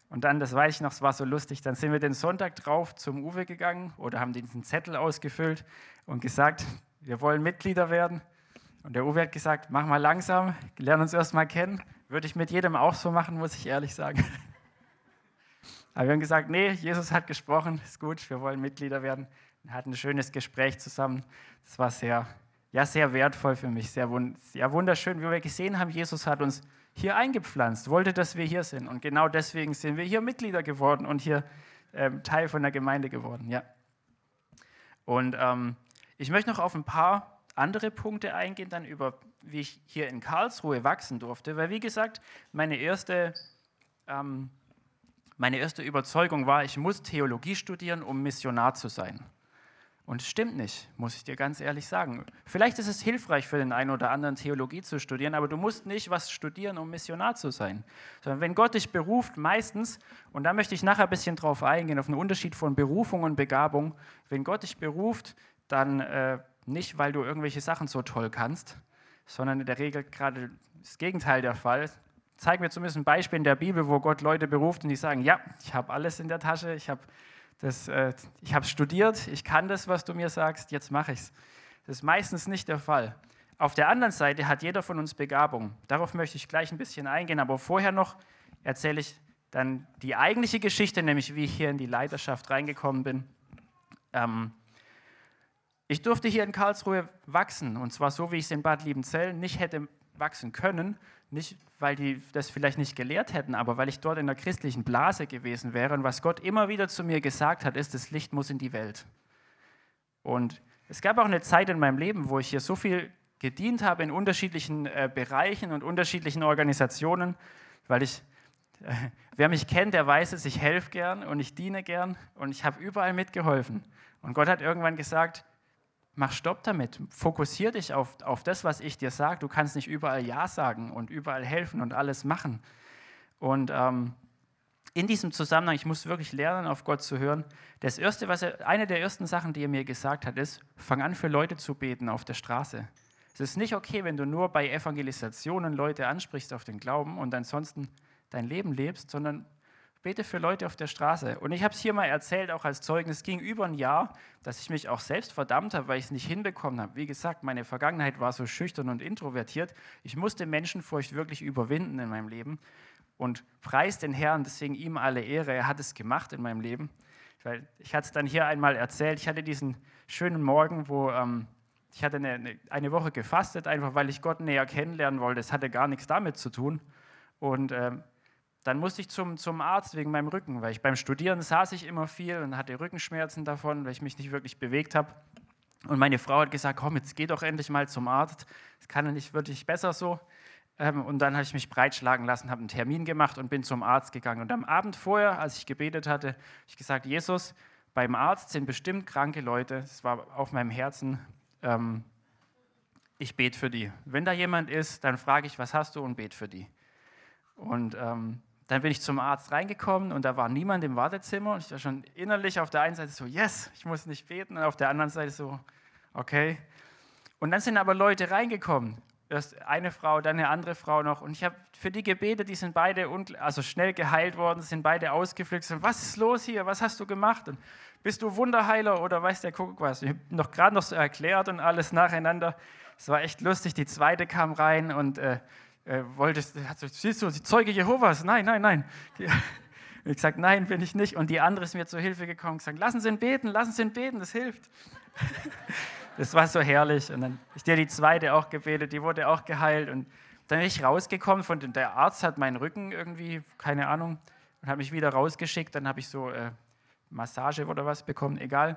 Und dann, das weiß ich noch, es war so lustig, dann sind wir den Sonntag drauf zum Uwe gegangen oder haben diesen Zettel ausgefüllt und gesagt, wir wollen Mitglieder werden. Und der Uwe hat gesagt, mach mal langsam, lern uns erst mal kennen. Würde ich mit jedem auch so machen, muss ich ehrlich sagen. Aber wir haben gesagt, nee, Jesus hat gesprochen, ist gut, wir wollen Mitglieder werden. Wir hatten ein schönes Gespräch zusammen. Das war sehr, ja, sehr wertvoll für mich, sehr, sehr wunderschön, wie wir gesehen haben, Jesus hat uns hier eingepflanzt, wollte, dass wir hier sind. Und genau deswegen sind wir hier Mitglieder geworden und hier ähm, Teil von der Gemeinde geworden. Ja. Und ähm, ich möchte noch auf ein paar andere Punkte eingehen, dann über, wie ich hier in Karlsruhe wachsen durfte. Weil, wie gesagt, meine erste, ähm, meine erste Überzeugung war, ich muss Theologie studieren, um Missionar zu sein. Und es stimmt nicht, muss ich dir ganz ehrlich sagen. Vielleicht ist es hilfreich für den einen oder anderen, Theologie zu studieren, aber du musst nicht was studieren, um Missionar zu sein. Sondern wenn Gott dich beruft, meistens, und da möchte ich nachher ein bisschen drauf eingehen, auf den Unterschied von Berufung und Begabung, wenn Gott dich beruft, dann äh, nicht, weil du irgendwelche Sachen so toll kannst, sondern in der Regel gerade das Gegenteil der Fall. Zeig mir zumindest ein Beispiel in der Bibel, wo Gott Leute beruft und die sagen, ja, ich habe alles in der Tasche, ich habe das, äh, ich habe studiert, ich kann das, was du mir sagst, jetzt mache ich es. Das ist meistens nicht der Fall. Auf der anderen Seite hat jeder von uns Begabung. Darauf möchte ich gleich ein bisschen eingehen, aber vorher noch erzähle ich dann die eigentliche Geschichte, nämlich wie ich hier in die Leiterschaft reingekommen bin. Ähm, ich durfte hier in Karlsruhe wachsen und zwar so, wie ich es in Bad Liebenzell nicht hätte wachsen können, nicht weil die das vielleicht nicht gelehrt hätten, aber weil ich dort in der christlichen Blase gewesen wäre und was Gott immer wieder zu mir gesagt hat, ist, das Licht muss in die Welt. Und es gab auch eine Zeit in meinem Leben, wo ich hier so viel gedient habe in unterschiedlichen äh, Bereichen und unterschiedlichen Organisationen, weil ich, äh, wer mich kennt, der weiß es, ich helfe gern und ich diene gern und ich habe überall mitgeholfen. Und Gott hat irgendwann gesagt, mach Stopp damit, fokussier dich auf, auf das, was ich dir sage. Du kannst nicht überall Ja sagen und überall helfen und alles machen. Und ähm, in diesem Zusammenhang, ich muss wirklich lernen, auf Gott zu hören. Das erste, was er, eine der ersten Sachen, die er mir gesagt hat, ist: Fang an, für Leute zu beten auf der Straße. Es ist nicht okay, wenn du nur bei Evangelisationen Leute ansprichst auf den Glauben und ansonsten dein Leben lebst, sondern bete für Leute auf der Straße. Und ich habe es hier mal erzählt, auch als Zeugnis, ging über ein Jahr, dass ich mich auch selbst verdammt habe, weil ich es nicht hinbekommen habe. Wie gesagt, meine Vergangenheit war so schüchtern und introvertiert. Ich musste Menschenfurcht wirklich überwinden in meinem Leben und preis den Herrn, deswegen ihm alle Ehre. Er hat es gemacht in meinem Leben. Weil ich hatte es dann hier einmal erzählt, ich hatte diesen schönen Morgen, wo ähm, ich hatte eine, eine Woche gefastet, einfach weil ich Gott näher kennenlernen wollte. Es hatte gar nichts damit zu tun. Und ähm, dann musste ich zum, zum Arzt wegen meinem Rücken, weil ich beim Studieren saß ich immer viel und hatte Rückenschmerzen davon, weil ich mich nicht wirklich bewegt habe. Und meine Frau hat gesagt, komm, jetzt geh doch endlich mal zum Arzt. Es kann ja nicht wirklich besser so. Ähm, und dann habe ich mich breitschlagen lassen, habe einen Termin gemacht und bin zum Arzt gegangen. Und am Abend vorher, als ich gebetet hatte, habe ich gesagt, Jesus, beim Arzt sind bestimmt kranke Leute. Das war auf meinem Herzen. Ähm, ich bete für die. Wenn da jemand ist, dann frage ich, was hast du und bete für die. Und ähm, dann bin ich zum Arzt reingekommen und da war niemand im Wartezimmer und ich war schon innerlich auf der einen Seite so, yes, ich muss nicht beten und auf der anderen Seite so, okay. Und dann sind aber Leute reingekommen. Erst eine Frau, dann eine andere Frau noch. Und ich habe für die gebetet, die sind beide also schnell geheilt worden, sind beide ausgeflüchtet. Und was ist los hier? Was hast du gemacht? Und bist du Wunderheiler oder weiß der Kuckuck was? Ich habe noch gerade noch so erklärt und alles nacheinander. Es war echt lustig. Die zweite kam rein und äh, äh, wolltest, siehst du, die Zeuge Jehovas? Nein, nein, nein. Ich gesagt, nein, bin ich nicht. Und die andere ist mir zur Hilfe gekommen und gesagt, lassen Sie ihn beten, lassen Sie ihn beten, das hilft. Das war so herrlich. Und dann ich dir die zweite auch gebetet, die wurde auch geheilt. Und dann bin ich rausgekommen, von der Arzt hat meinen Rücken irgendwie, keine Ahnung, und hat mich wieder rausgeschickt. Dann habe ich so äh, Massage oder was bekommen, egal.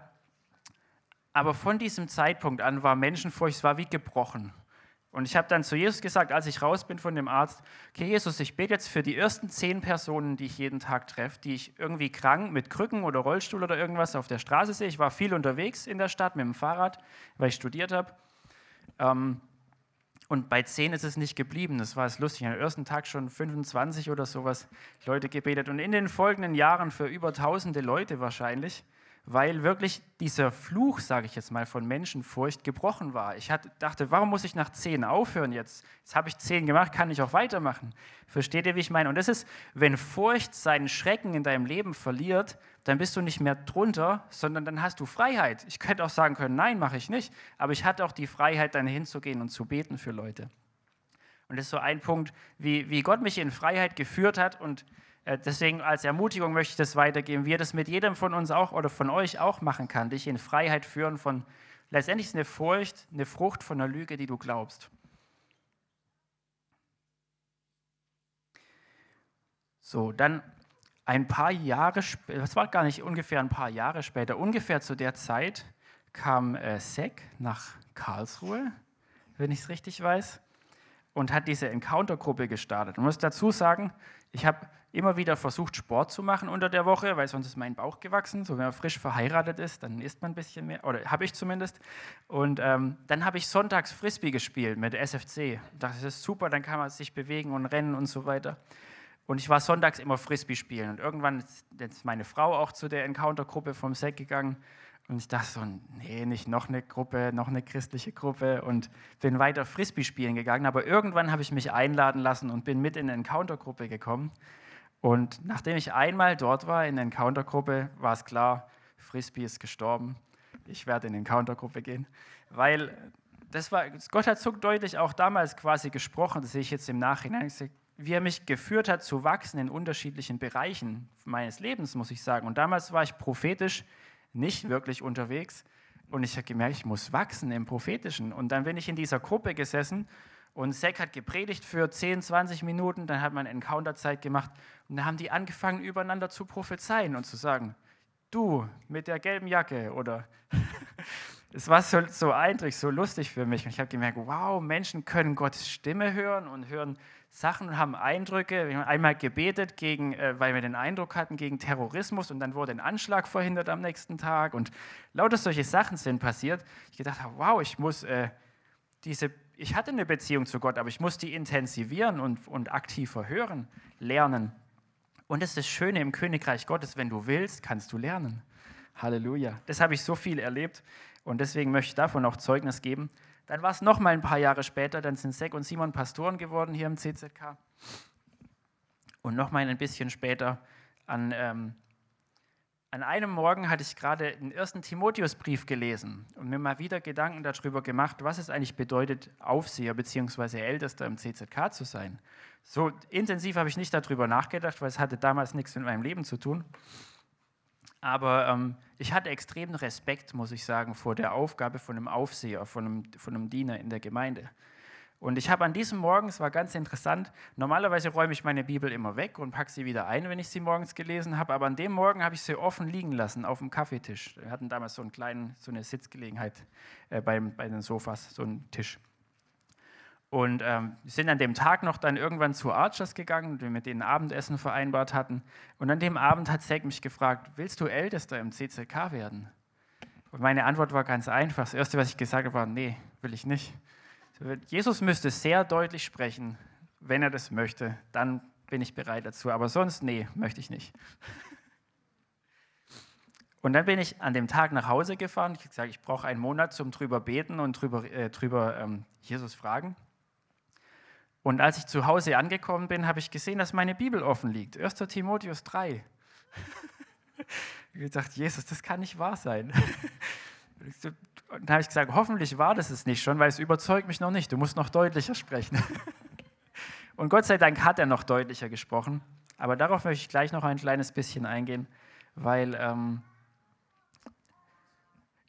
Aber von diesem Zeitpunkt an war Menschenfurcht, es war wie gebrochen. Und ich habe dann zu Jesus gesagt, als ich raus bin von dem Arzt, okay Jesus, ich bete jetzt für die ersten zehn Personen, die ich jeden Tag treffe, die ich irgendwie krank mit Krücken oder Rollstuhl oder irgendwas auf der Straße sehe. Ich war viel unterwegs in der Stadt mit dem Fahrrad, weil ich studiert habe. Ähm, und bei zehn ist es nicht geblieben. Das war es lustig. Am ersten Tag schon 25 oder sowas Leute gebetet. Und in den folgenden Jahren für über tausende Leute wahrscheinlich weil wirklich dieser Fluch, sage ich jetzt mal, von Menschenfurcht gebrochen war. Ich dachte, warum muss ich nach zehn aufhören jetzt? Jetzt habe ich zehn gemacht, kann ich auch weitermachen. Versteht ihr, wie ich meine? Und das ist, wenn Furcht seinen Schrecken in deinem Leben verliert, dann bist du nicht mehr drunter, sondern dann hast du Freiheit. Ich könnte auch sagen können, nein, mache ich nicht, aber ich hatte auch die Freiheit, dann hinzugehen und zu beten für Leute. Und das ist so ein Punkt, wie, wie Gott mich in Freiheit geführt hat und deswegen als Ermutigung möchte ich das weitergeben, wie er das mit jedem von uns auch oder von euch auch machen kann, dich in Freiheit führen von, letztendlich ist eine Furcht, eine Frucht von einer Lüge, die du glaubst. So, dann ein paar Jahre später, das war gar nicht ungefähr ein paar Jahre später, ungefähr zu der Zeit kam äh, SEC nach Karlsruhe, wenn ich es richtig weiß, und hat diese Encounter-Gruppe gestartet. Ich muss dazu sagen, ich habe immer wieder versucht, Sport zu machen unter der Woche, weil sonst ist mein Bauch gewachsen. So, wenn man frisch verheiratet ist, dann isst man ein bisschen mehr, oder habe ich zumindest. Und ähm, dann habe ich sonntags Frisbee gespielt mit SFC. Das ist super, dann kann man sich bewegen und rennen und so weiter. Und ich war sonntags immer Frisbee spielen. Und irgendwann ist meine Frau auch zu der Encounter-Gruppe vom SEC gegangen. Und ich dachte so, nee, nicht noch eine Gruppe, noch eine christliche Gruppe und bin weiter Frisbee spielen gegangen. Aber irgendwann habe ich mich einladen lassen und bin mit in eine Encounter-Gruppe gekommen. Und nachdem ich einmal dort war in der Encounter-Gruppe, war es klar, Frisbee ist gestorben. Ich werde in die Encounter-Gruppe gehen, weil das war, Gott hat so deutlich auch damals quasi gesprochen, das sehe ich jetzt im Nachhinein, wie er mich geführt hat zu wachsen in unterschiedlichen Bereichen meines Lebens, muss ich sagen. Und damals war ich prophetisch nicht wirklich unterwegs. Und ich habe gemerkt, ich muss wachsen im Prophetischen. Und dann bin ich in dieser Gruppe gesessen und Zack hat gepredigt für 10, 20 Minuten, dann hat man Encounter-Zeit gemacht und dann haben die angefangen, übereinander zu prophezeien und zu sagen, du mit der gelben Jacke oder es war so, so eindrücklich, so lustig für mich. Und ich habe gemerkt, wow, Menschen können Gottes Stimme hören und hören Sachen und haben Eindrücke. Wir haben einmal gebetet, gegen, äh, weil wir den Eindruck hatten, gegen Terrorismus und dann wurde ein Anschlag verhindert am nächsten Tag und lauter solche Sachen sind passiert. Ich gedacht wow, ich muss äh, diese, ich hatte eine Beziehung zu Gott, aber ich muss die intensivieren und, und aktiver hören, lernen. Und das ist das Schöne im Königreich Gottes, wenn du willst, kannst du lernen. Halleluja. Das habe ich so viel erlebt und deswegen möchte ich davon auch Zeugnis geben. Dann war es noch mal ein paar Jahre später, dann sind Sek und Simon Pastoren geworden hier im CZK. Und noch mal ein bisschen später, an, ähm, an einem Morgen hatte ich gerade den ersten Timotheusbrief gelesen und mir mal wieder Gedanken darüber gemacht, was es eigentlich bedeutet, Aufseher bzw. Ältester im CZK zu sein. So intensiv habe ich nicht darüber nachgedacht, weil es hatte damals nichts mit meinem Leben zu tun. Aber ähm, ich hatte extremen Respekt, muss ich sagen, vor der Aufgabe von einem Aufseher, von einem, von einem Diener in der Gemeinde. Und ich habe an diesem Morgen, es war ganz interessant, normalerweise räume ich meine Bibel immer weg und packe sie wieder ein, wenn ich sie morgens gelesen habe, aber an dem Morgen habe ich sie offen liegen lassen auf dem Kaffeetisch. Wir hatten damals so, einen kleinen, so eine Sitzgelegenheit äh, bei, bei den Sofas, so einen Tisch. Und ähm, sind an dem Tag noch dann irgendwann zu Archers gegangen, die mit denen Abendessen vereinbart hatten. Und an dem Abend hat Zack mich gefragt, willst du Ältester im CCK werden? Und meine Antwort war ganz einfach. Das Erste, was ich gesagt habe, war, nee, will ich nicht. Jesus müsste sehr deutlich sprechen, wenn er das möchte, dann bin ich bereit dazu. Aber sonst, nee, möchte ich nicht. Und dann bin ich an dem Tag nach Hause gefahren. Ich habe gesagt, ich brauche einen Monat zum drüber beten und drüber, äh, drüber ähm, Jesus fragen. Und als ich zu Hause angekommen bin, habe ich gesehen, dass meine Bibel offen liegt. 1. Timotheus 3. ich habe gedacht, Jesus, das kann nicht wahr sein. Dann habe ich gesagt, hoffentlich war das es nicht schon, weil es überzeugt mich noch nicht. Du musst noch deutlicher sprechen. Und Gott sei Dank hat er noch deutlicher gesprochen. Aber darauf möchte ich gleich noch ein kleines bisschen eingehen, weil ähm,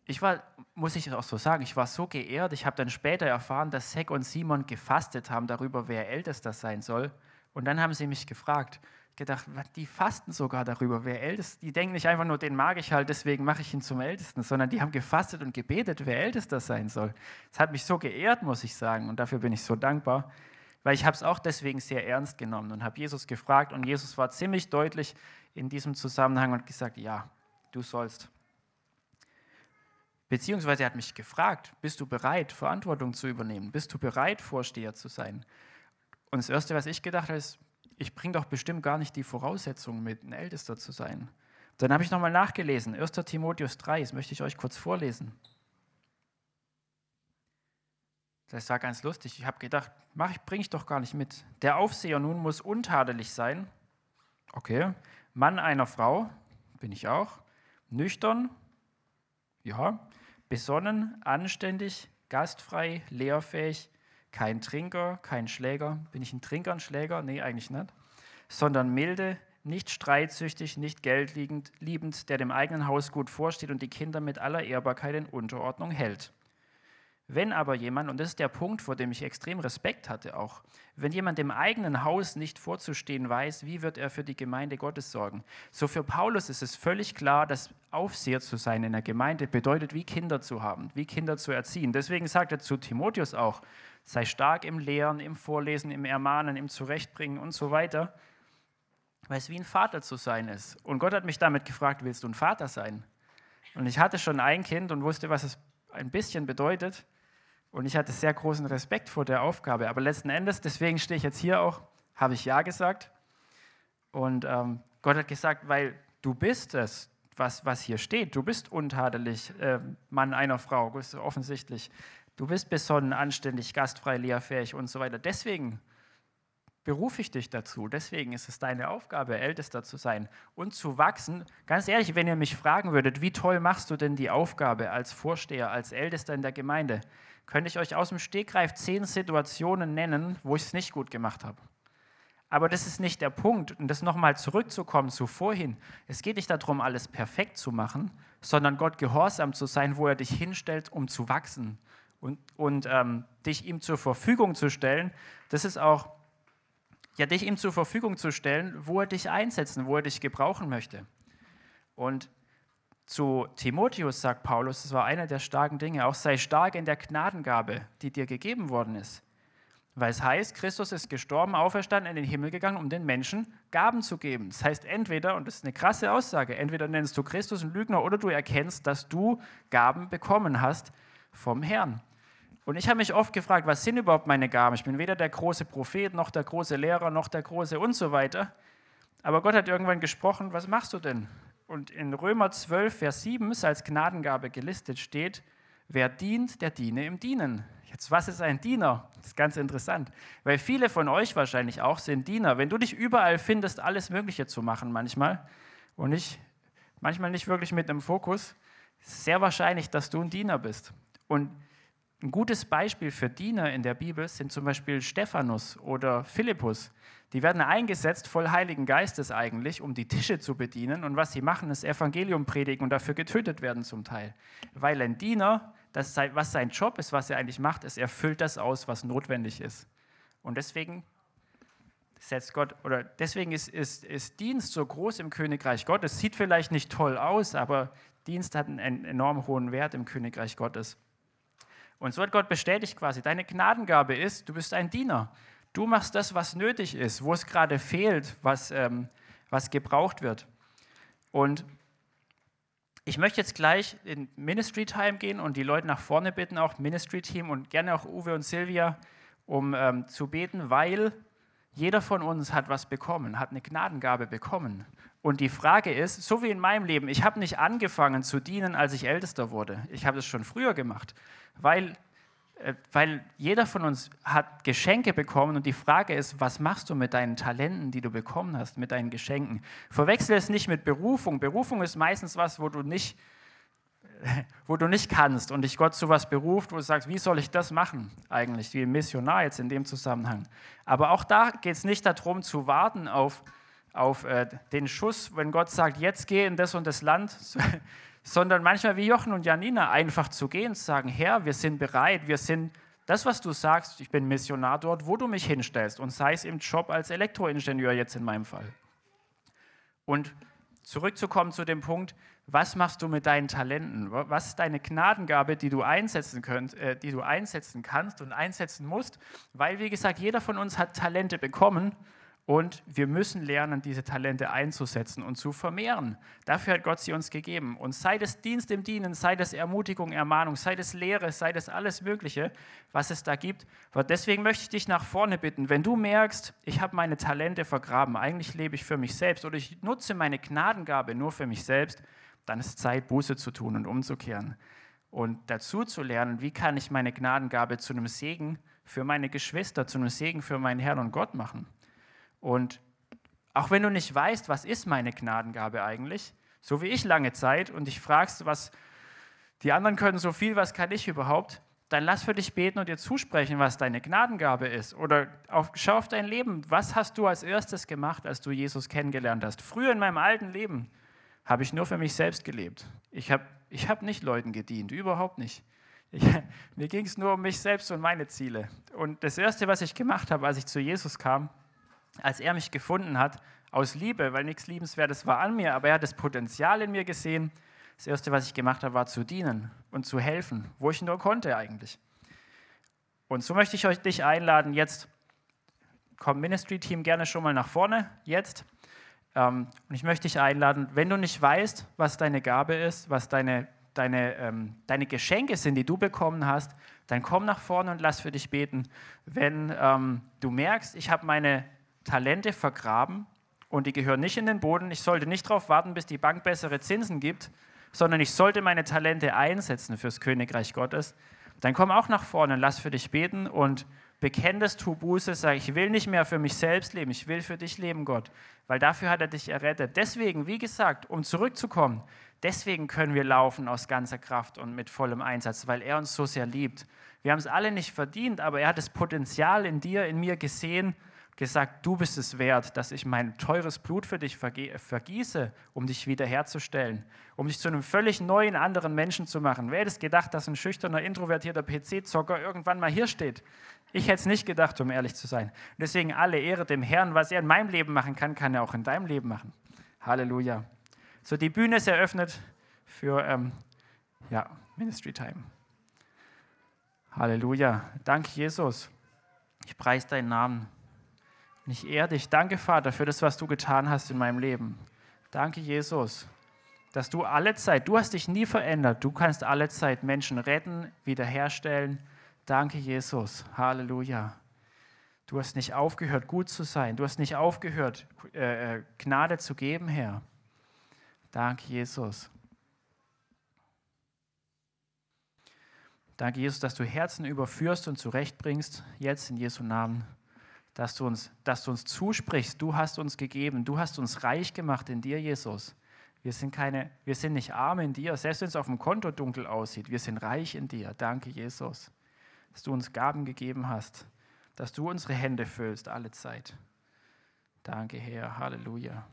ich war, muss ich auch so sagen, ich war so geehrt. Ich habe dann später erfahren, dass Sek und Simon gefastet haben darüber, wer Ältester sein soll. Und dann haben sie mich gefragt, gedacht, die fasten sogar darüber, wer Ältester. Die denken nicht einfach nur, den mag ich halt, deswegen mache ich ihn zum Ältesten, sondern die haben gefastet und gebetet, wer Ältester sein soll. Das hat mich so geehrt, muss ich sagen, und dafür bin ich so dankbar, weil ich habe es auch deswegen sehr ernst genommen und habe Jesus gefragt und Jesus war ziemlich deutlich in diesem Zusammenhang und gesagt, ja, du sollst. Beziehungsweise er hat mich gefragt, bist du bereit, Verantwortung zu übernehmen? Bist du bereit, Vorsteher zu sein? Und das Erste, was ich gedacht habe, ist, ich bringe doch bestimmt gar nicht die Voraussetzungen mit, ein Ältester zu sein. Dann habe ich nochmal nachgelesen, 1. Timotheus 3, das möchte ich euch kurz vorlesen. Das war ganz lustig. Ich habe gedacht, bringe ich doch gar nicht mit. Der Aufseher nun muss untadelig sein. Okay. Mann einer Frau, bin ich auch. Nüchtern, ja besonnen, anständig, gastfrei, lehrfähig, kein Trinker, kein Schläger. Bin ich ein Trinker, ein Schläger? Nee, eigentlich nicht. Sondern milde, nicht streitsüchtig, nicht geldliebend, der dem eigenen Haus gut vorsteht und die Kinder mit aller Ehrbarkeit in Unterordnung hält. Wenn aber jemand, und das ist der Punkt, vor dem ich extrem Respekt hatte auch, wenn jemand dem eigenen Haus nicht vorzustehen weiß, wie wird er für die Gemeinde Gottes sorgen? So für Paulus ist es völlig klar, dass Aufseher zu sein in der Gemeinde bedeutet, wie Kinder zu haben, wie Kinder zu erziehen. Deswegen sagt er zu Timotheus auch, sei stark im Lehren, im Vorlesen, im Ermahnen, im Zurechtbringen und so weiter, weil es wie ein Vater zu sein ist. Und Gott hat mich damit gefragt, willst du ein Vater sein? Und ich hatte schon ein Kind und wusste, was es ein bisschen bedeutet. Und ich hatte sehr großen Respekt vor der Aufgabe. Aber letzten Endes, deswegen stehe ich jetzt hier auch, habe ich Ja gesagt. Und ähm, Gott hat gesagt, weil du bist es, was, was hier steht. Du bist untadelig, äh, Mann einer Frau, offensichtlich. Du bist besonnen, anständig, gastfrei, lehrfähig und so weiter. Deswegen berufe ich dich dazu. Deswegen ist es deine Aufgabe, Ältester zu sein und zu wachsen. Ganz ehrlich, wenn ihr mich fragen würdet, wie toll machst du denn die Aufgabe als Vorsteher, als Ältester in der Gemeinde? könnte ich euch aus dem Stegreif zehn Situationen nennen, wo ich es nicht gut gemacht habe. Aber das ist nicht der Punkt. Und das nochmal zurückzukommen zu vorhin. Es geht nicht darum, alles perfekt zu machen, sondern Gott gehorsam zu sein, wo er dich hinstellt, um zu wachsen und, und ähm, dich ihm zur Verfügung zu stellen. Das ist auch, ja, dich ihm zur Verfügung zu stellen, wo er dich einsetzen, wo er dich gebrauchen möchte. Und zu Timotheus sagt Paulus, das war einer der starken Dinge, auch sei stark in der Gnadengabe, die dir gegeben worden ist. Weil es heißt, Christus ist gestorben, auferstanden, in den Himmel gegangen, um den Menschen Gaben zu geben. Das heißt entweder, und das ist eine krasse Aussage, entweder nennst du Christus einen Lügner oder du erkennst, dass du Gaben bekommen hast vom Herrn. Und ich habe mich oft gefragt, was sind überhaupt meine Gaben? Ich bin weder der große Prophet, noch der große Lehrer, noch der große und so weiter. Aber Gott hat irgendwann gesprochen, was machst du denn? Und in Römer 12, Vers 7 ist als Gnadengabe gelistet steht, wer dient, der diene im Dienen. Jetzt, was ist ein Diener? Das ist ganz interessant, weil viele von euch wahrscheinlich auch sind Diener. Wenn du dich überall findest, alles Mögliche zu machen manchmal und nicht, manchmal nicht wirklich mit einem Fokus, ist sehr wahrscheinlich, dass du ein Diener bist. Und ein gutes Beispiel für Diener in der Bibel sind zum Beispiel Stephanus oder Philippus. Die werden eingesetzt, voll Heiligen Geistes eigentlich, um die Tische zu bedienen. Und was sie machen, ist Evangelium predigen und dafür getötet werden zum Teil. Weil ein Diener das, was sein Job ist, was er eigentlich macht, ist, er füllt das aus, was notwendig ist. Und deswegen setzt Gott, oder deswegen ist, ist, ist Dienst so groß im Königreich Gottes. Sieht vielleicht nicht toll aus, aber Dienst hat einen enorm hohen Wert im Königreich Gottes. Und so hat Gott bestätigt quasi, deine Gnadengabe ist, du bist ein Diener. Du machst das, was nötig ist, wo es gerade fehlt, was, ähm, was gebraucht wird. Und ich möchte jetzt gleich in Ministry Time gehen und die Leute nach vorne bitten, auch Ministry Team und gerne auch Uwe und Silvia, um ähm, zu beten, weil jeder von uns hat was bekommen, hat eine Gnadengabe bekommen. Und die Frage ist, so wie in meinem Leben, ich habe nicht angefangen zu dienen, als ich ältester wurde. Ich habe es schon früher gemacht, weil äh, weil jeder von uns hat Geschenke bekommen und die Frage ist, was machst du mit deinen Talenten, die du bekommen hast, mit deinen Geschenken? Verwechsel es nicht mit Berufung. Berufung ist meistens was, wo du nicht, wo du nicht kannst und dich Gott zu was beruft, wo du sagst, wie soll ich das machen eigentlich, wie Missionar jetzt in dem Zusammenhang. Aber auch da geht es nicht darum zu warten auf, auf äh, den Schuss, wenn Gott sagt, jetzt geh in das und das Land, sondern manchmal wie Jochen und Janina einfach zu gehen, zu sagen, Herr, wir sind bereit, wir sind das, was du sagst, ich bin Missionar dort, wo du mich hinstellst und sei es im Job als Elektroingenieur jetzt in meinem Fall. Und zurückzukommen zu dem Punkt, was machst du mit deinen Talenten? Was ist deine Gnadengabe, die du einsetzen könnt, äh, die du einsetzen kannst und einsetzen musst? Weil, wie gesagt, jeder von uns hat Talente bekommen und wir müssen lernen, diese Talente einzusetzen und zu vermehren. Dafür hat Gott sie uns gegeben. Und sei das Dienst im Dienen, sei das Ermutigung, Ermahnung, sei das Lehre, sei das alles Mögliche, was es da gibt. Aber deswegen möchte ich dich nach vorne bitten, wenn du merkst, ich habe meine Talente vergraben, eigentlich lebe ich für mich selbst oder ich nutze meine Gnadengabe nur für mich selbst, dann ist Zeit, Buße zu tun und umzukehren. Und dazu zu lernen, wie kann ich meine Gnadengabe zu einem Segen für meine Geschwister, zu einem Segen für meinen Herrn und Gott machen. Und auch wenn du nicht weißt, was ist meine Gnadengabe eigentlich, so wie ich lange Zeit, und dich fragst, was die anderen können so viel, was kann ich überhaupt, dann lass für dich beten und dir zusprechen, was deine Gnadengabe ist. Oder auf, schau auf dein Leben. Was hast du als erstes gemacht, als du Jesus kennengelernt hast? Früher in meinem alten Leben habe ich nur für mich selbst gelebt. Ich habe ich hab nicht Leuten gedient, überhaupt nicht. Ich, mir ging es nur um mich selbst und meine Ziele. Und das Erste, was ich gemacht habe, als ich zu Jesus kam, als er mich gefunden hat, aus Liebe, weil nichts Liebenswertes war an mir, aber er hat das Potenzial in mir gesehen. Das Erste, was ich gemacht habe, war zu dienen und zu helfen, wo ich nur konnte eigentlich. Und so möchte ich euch dich einladen, jetzt kommt Ministry-Team gerne schon mal nach vorne, jetzt. Ähm, und ich möchte dich einladen, wenn du nicht weißt, was deine Gabe ist, was deine, deine, ähm, deine Geschenke sind, die du bekommen hast, dann komm nach vorne und lass für dich beten. Wenn ähm, du merkst, ich habe meine Talente vergraben und die gehören nicht in den Boden. Ich sollte nicht darauf warten, bis die Bank bessere Zinsen gibt, sondern ich sollte meine Talente einsetzen fürs Königreich Gottes. Dann komm auch nach vorne und lass für dich beten und bekenn das, tu Buße, sag, ich will nicht mehr für mich selbst leben, ich will für dich leben, Gott, weil dafür hat er dich errettet. Deswegen, wie gesagt, um zurückzukommen, deswegen können wir laufen aus ganzer Kraft und mit vollem Einsatz, weil er uns so sehr liebt. Wir haben es alle nicht verdient, aber er hat das Potenzial in dir, in mir gesehen gesagt, du bist es wert, dass ich mein teures Blut für dich vergieße, um dich wiederherzustellen, um dich zu einem völlig neuen, anderen Menschen zu machen. Wer hätte es gedacht, dass ein schüchterner, introvertierter PC-Zocker irgendwann mal hier steht? Ich hätte es nicht gedacht, um ehrlich zu sein. Und deswegen alle Ehre dem Herrn. Was er in meinem Leben machen kann, kann er auch in deinem Leben machen. Halleluja. So, die Bühne ist eröffnet für ähm, ja, Ministry Time. Halleluja. Danke, Jesus. Ich preise deinen Namen. Und ich ehre dich. Danke, Vater, für das, was du getan hast in meinem Leben. Danke, Jesus, dass du alle Zeit, du hast dich nie verändert. Du kannst alle Zeit Menschen retten, wiederherstellen. Danke, Jesus. Halleluja. Du hast nicht aufgehört, gut zu sein. Du hast nicht aufgehört, äh, äh, Gnade zu geben, Herr. Danke, Jesus. Danke, Jesus, dass du Herzen überführst und zurechtbringst, jetzt in Jesu Namen dass du, uns, dass du uns zusprichst, du hast uns gegeben, du hast uns reich gemacht in dir, Jesus. Wir sind, keine, wir sind nicht arm in dir, selbst wenn es auf dem Konto dunkel aussieht, wir sind reich in dir. Danke, Jesus, dass du uns Gaben gegeben hast, dass du unsere Hände füllst alle Zeit. Danke, Herr. Halleluja.